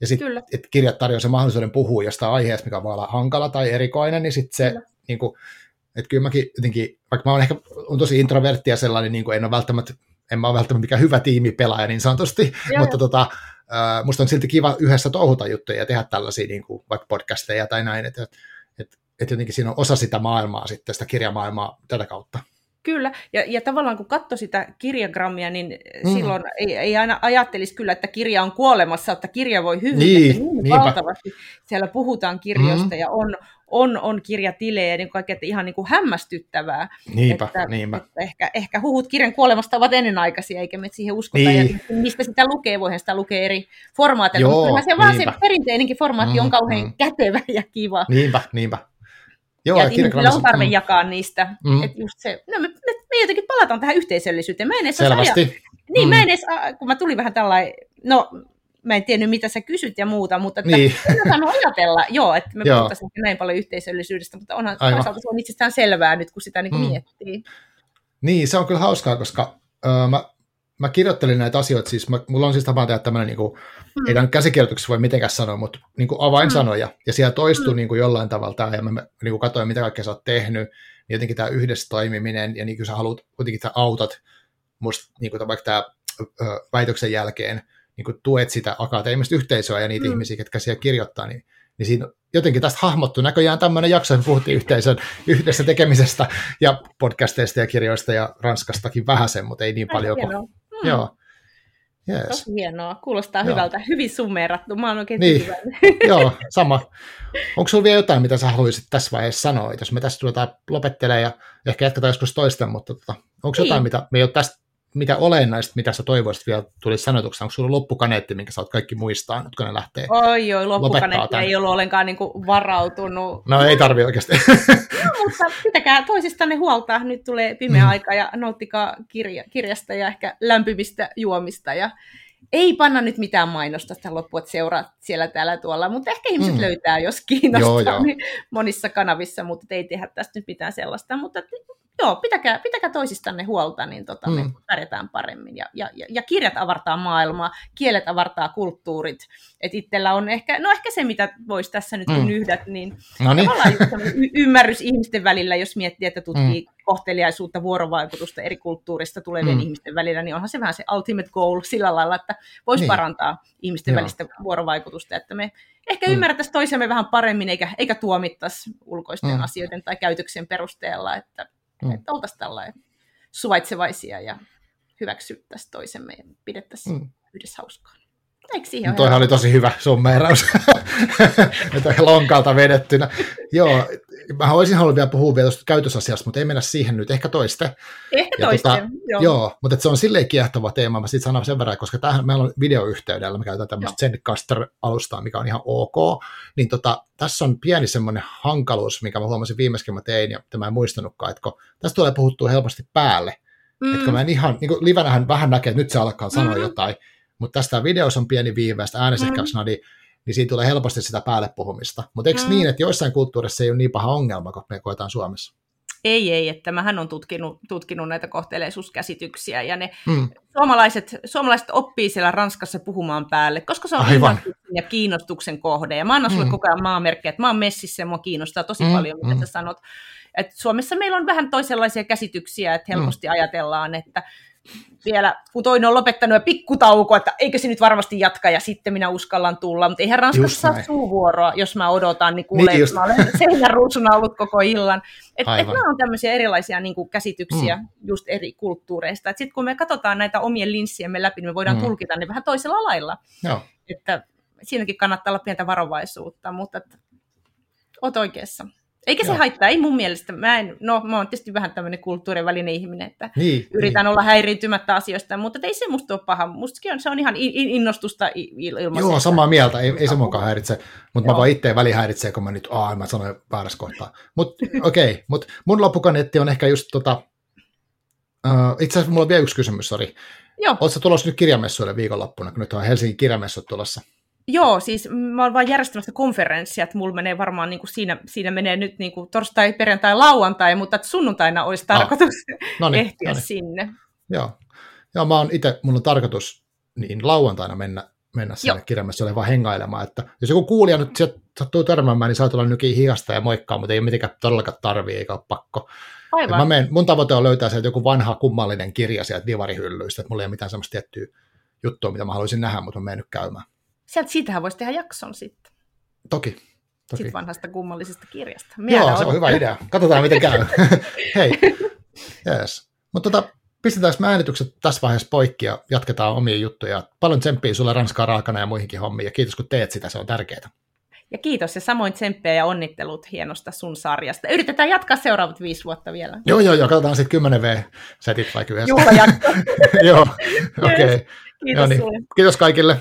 Ja sitten, että kirjat tarjoaa sen mahdollisuuden puhua jostain aiheesta, mikä voi olla hankala tai erikoinen, niin sitten se, niin kuin, että kyllä mäkin jotenkin, vaikka mä oon ehkä on tosi introvertti ja sellainen, niin kuin en ole välttämättä, en mä ole välttämättä mikään hyvä tiimipelaaja niin sanotusti, Joo, mutta tota, uh, musta on silti kiva yhdessä touhuta juttuja ja tehdä tällaisia niin kuin, vaikka podcasteja tai näin, että, että, että jotenkin siinä on osa sitä maailmaa sitten, sitä kirjamaailmaa tätä kautta. Kyllä, ja, ja tavallaan kun katsoi sitä kirjagrammia, niin mm. silloin ei, ei aina ajattelisi kyllä, että kirja on kuolemassa, että kirja voi hyvin, niin, niin valtavasti siellä puhutaan kirjoista mm. ja on, on, on kirjatilejä, niin kaikkea, että ihan niin kuin hämmästyttävää. Niinpä, että, niinpä. Että ehkä, ehkä huhut kirjan kuolemasta ovat ennenaikaisia, eikä me siihen uskota. Niin. Ja mistä sitä lukee, voihan sitä lukea eri formaatilla, Joo, mutta se vaan se perinteinenkin formaatti mm, on kauhean mm. kätevä ja kiva. Niinpä, niinpä. Joo, ja ihmisillä on tarve mm. jakaa niistä. Mm. Että just se, no me, me, me, jotenkin palataan tähän yhteisöllisyyteen. Mä en edes Selvästi. Aja, niin, mm. mä en edes, kun mä tulin vähän tällainen, no mä en tiennyt, mitä sä kysyt ja muuta, mutta että niin. en *laughs* ajatella, joo, että me puhutaan näin paljon yhteisöllisyydestä, mutta onhan toisaalta se on itsestään selvää nyt, kun sitä niin mm. miettii. Niin, se on kyllä hauskaa, koska öö, mä, mä kirjoittelin näitä asioita, siis mä, mulla on siis tapana tehdä tämmöinen, niin kuin, mm. ei tämän käsikirjoituksessa voi mitenkään sanoa, mutta niin kuin avainsanoja, mm. ja siellä toistuu mm. niin kuin jollain tavalla tämä, ja mä niin kuin katsoin, mitä kaikkea sä oot tehnyt, niin jotenkin tämä yhdessä toimiminen, ja niin kuin sä haluat, kuitenkin sä autat musta, niin kuin vaikka tämä väitöksen jälkeen, niin kuin tuet sitä akateemista yhteisöä ja niitä mm. ihmisiä, jotka siellä kirjoittaa, niin, niin siinä jotenkin tästä hahmottu näköjään tämmöinen jakso, että puhuttiin yhteisön yhdessä tekemisestä ja podcasteista ja kirjoista ja Ranskastakin vähäsen, mutta ei niin paljon kuin... Mm. Joo. Yes. Tosi hienoa, kuulostaa Joo. hyvältä, hyvin summeerattu, mä oon oikein niin. *laughs* Joo, sama. Onko sulla vielä jotain, mitä sä haluaisit tässä vaiheessa sanoa, jos me tästä ruvetaan lopettelemaan ja ehkä jatketaan joskus toista, mutta tota, onko niin. jotain, mitä me ei ole tästä mitä olennaista, mitä sä toivoisit vielä tulisi sanotuksi? Onko sulla loppukaneetti, minkä sä oot kaikki muistaa, nyt kun ne lähtee Oi, oi, loppukaneetti ei ollut ollenkaan niin kuin varautunut. No ei tarvi oikeasti. no, mutta pitäkää toisistanne huolta. Nyt tulee pimeä mm. aika ja nauttikaa kirja, kirjasta ja ehkä lämpimistä juomista ja ei panna nyt mitään mainosta sitä loppuun, että seuraa siellä täällä tuolla, mutta ehkä ihmiset mm. löytää, jos kiinnostaa joo, joo. Niin monissa kanavissa, mutta ei tehdä tästä nyt mitään sellaista. Mutta joo, pitäkää, pitäkää toisistanne huolta, niin tota, mm. me pärjätään paremmin. Ja, ja, ja kirjat avartaa maailmaa, kielet avartaa kulttuurit. Et itsellä on ehkä, no ehkä se, mitä voisi tässä nyt mm. yhdät, niin, no niin. y- ymmärrys ihmisten välillä, jos miettii, että tutkii mm. kohteliaisuutta, vuorovaikutusta eri kulttuurista tulevien mm. ihmisten välillä, niin onhan se vähän se ultimate goal sillä lailla, että voisi niin. parantaa ihmisten Joo. välistä vuorovaikutusta, että me ehkä mm. ymmärrettäisiin toisiamme vähän paremmin, eikä, eikä tuomittaisi ulkoisten mm. asioiden tai käytöksen perusteella, että Mm. Että oltaisiin tällainen suvaitsevaisia ja hyväksyttäisiin toisemme ja pidettäisiin mm. yhdessä hauskaa. Eikö siihen no, Toihan oli tosi hyvä summeeraus, *laughs* että lonkalta vedettynä. Joo, mä olisin halunnut vielä puhua vielä tuosta käytösasiasta, mutta ei mennä siihen nyt, ehkä toiste. Ehkä ja toiste, tota, joo. joo. mutta se on silleen kiehtova teema, mä sitten sanon sen verran, koska tämähän meillä on videoyhteydellä, me käytetään tämmöistä Zencaster-alustaa, mikä on ihan ok, niin tota, tässä on pieni semmoinen hankaluus, mikä mä huomasin viimeiskin mä tein, ja tämä en muistanutkaan, että kun tässä tulee puhuttua helposti päälle, mm. että kun mä en ihan, niin kuin livenähän vähän näkee, että nyt se alkaa sanoa mm. jotain, mutta tästä videossa on pieni viiveistä äänesekkäys, mm. niin niin siitä tulee helposti sitä päälle puhumista. Mutta eikö mm. niin, että joissain kulttuureissa ei ole niin paha ongelma, kun me koetaan Suomessa? Ei, ei, että mähän on tutkinut, tutkinut näitä kohteleisuuskäsityksiä, ja ne mm. suomalaiset, suomalaiset oppii siellä Ranskassa puhumaan päälle, koska se on Aivan. ja kiinnostuksen kohde, ja mä annan sulle mm. koko ajan maamerkkejä, että mä oon messissä ja mua kiinnostaa tosi mm. paljon, mitä mm. sä sanot. Et Suomessa meillä on vähän toisenlaisia käsityksiä, että helposti mm. ajatellaan, että vielä, kun toinen on lopettanut ja pikkutauko, että eikö se nyt varmasti jatka ja sitten minä uskallan tulla, mutta eihän Ranskassa saa suuvuoroa, jos mä odotan, niin kuulee, niin mä olen *laughs* seinäruusuna ollut koko illan. Että et nämä on tämmöisiä erilaisia niin kuin, käsityksiä mm. just eri kulttuureista. Sitten kun me katsotaan näitä omien linssiemme läpi, niin me voidaan mm. tulkita ne vähän toisella lailla. Joo. Että siinäkin kannattaa olla pientä varovaisuutta, mutta että, oot oikeassa. Eikä se Joo. haittaa, ei mun mielestä. Mä, en, no, mä oon tietysti vähän tämmöinen kulttuurin välinen ihminen, että niin, yritän niin. olla häiriintymättä asioista, mutta ei se musta ole paha. Mustakin on, se on ihan innostusta ilmaisesta. Joo, samaa mieltä, ei, ei se mukaan häiritse, mutta mä vaan itse väli häiritsee, kun mä nyt, aah, mä sanoin väärässä kohtaa. Mutta okei, okay, mutta mun loppukaneetti on ehkä just tota, uh, itse asiassa mulla on vielä yksi kysymys, sori. Joo. Oletko tulossa nyt kirjamessuille viikonloppuna, kun nyt on Helsingin kirjamessut tulossa? Joo, siis mä oon vaan järjestämässä konferenssia, että mulla menee varmaan niin kuin siinä, siinä menee nyt niin kuin torstai, perjantai, lauantai, mutta että sunnuntaina olisi tarkoitus no, niin, ehtiä noniin. sinne. Joo. Joo, mä oon itse, mulla on tarkoitus niin lauantaina mennä, mennä sinne kirjamessuille vaan hengailemaan, että jos joku kuulija nyt sieltä sattuu törmäämään, niin saa tulla nykiin hihasta ja moikkaa, mutta ei mitenkään todellakaan tarvii eikä ole pakko. Aivan. Mä menen, mun tavoite on löytää sieltä joku vanha kummallinen kirja sieltä divarihyllyistä, että mulla ei ole mitään semmoista tiettyä juttua, mitä mä haluaisin nähdä, mutta mä menen nyt käymään. Sieltä siitähän voisi tehdä jakson sitten. Toki. Toki. Sitten vanhasta kummallisesta kirjasta. Mielä Joo, se on hyvä idea. Katsotaan, miten käy. *laughs* Hei. Yes. Mutta tota, pistetään me äänitykset tässä vaiheessa poikki ja jatketaan omia juttuja. Paljon tsemppiä sulle Ranskaa raakana ja muihinkin hommiin ja kiitos kun teet sitä, se on tärkeää. Ja kiitos ja samoin tsemppejä ja onnittelut hienosta sun sarjasta. Yritetään jatkaa seuraavat viisi vuotta vielä. Joo, joo, joo, katsotaan sitten 10 V-setit vaikka yhdessä. *laughs* Joo, okei. Okay. Kiitos, niin. kiitos kaikille.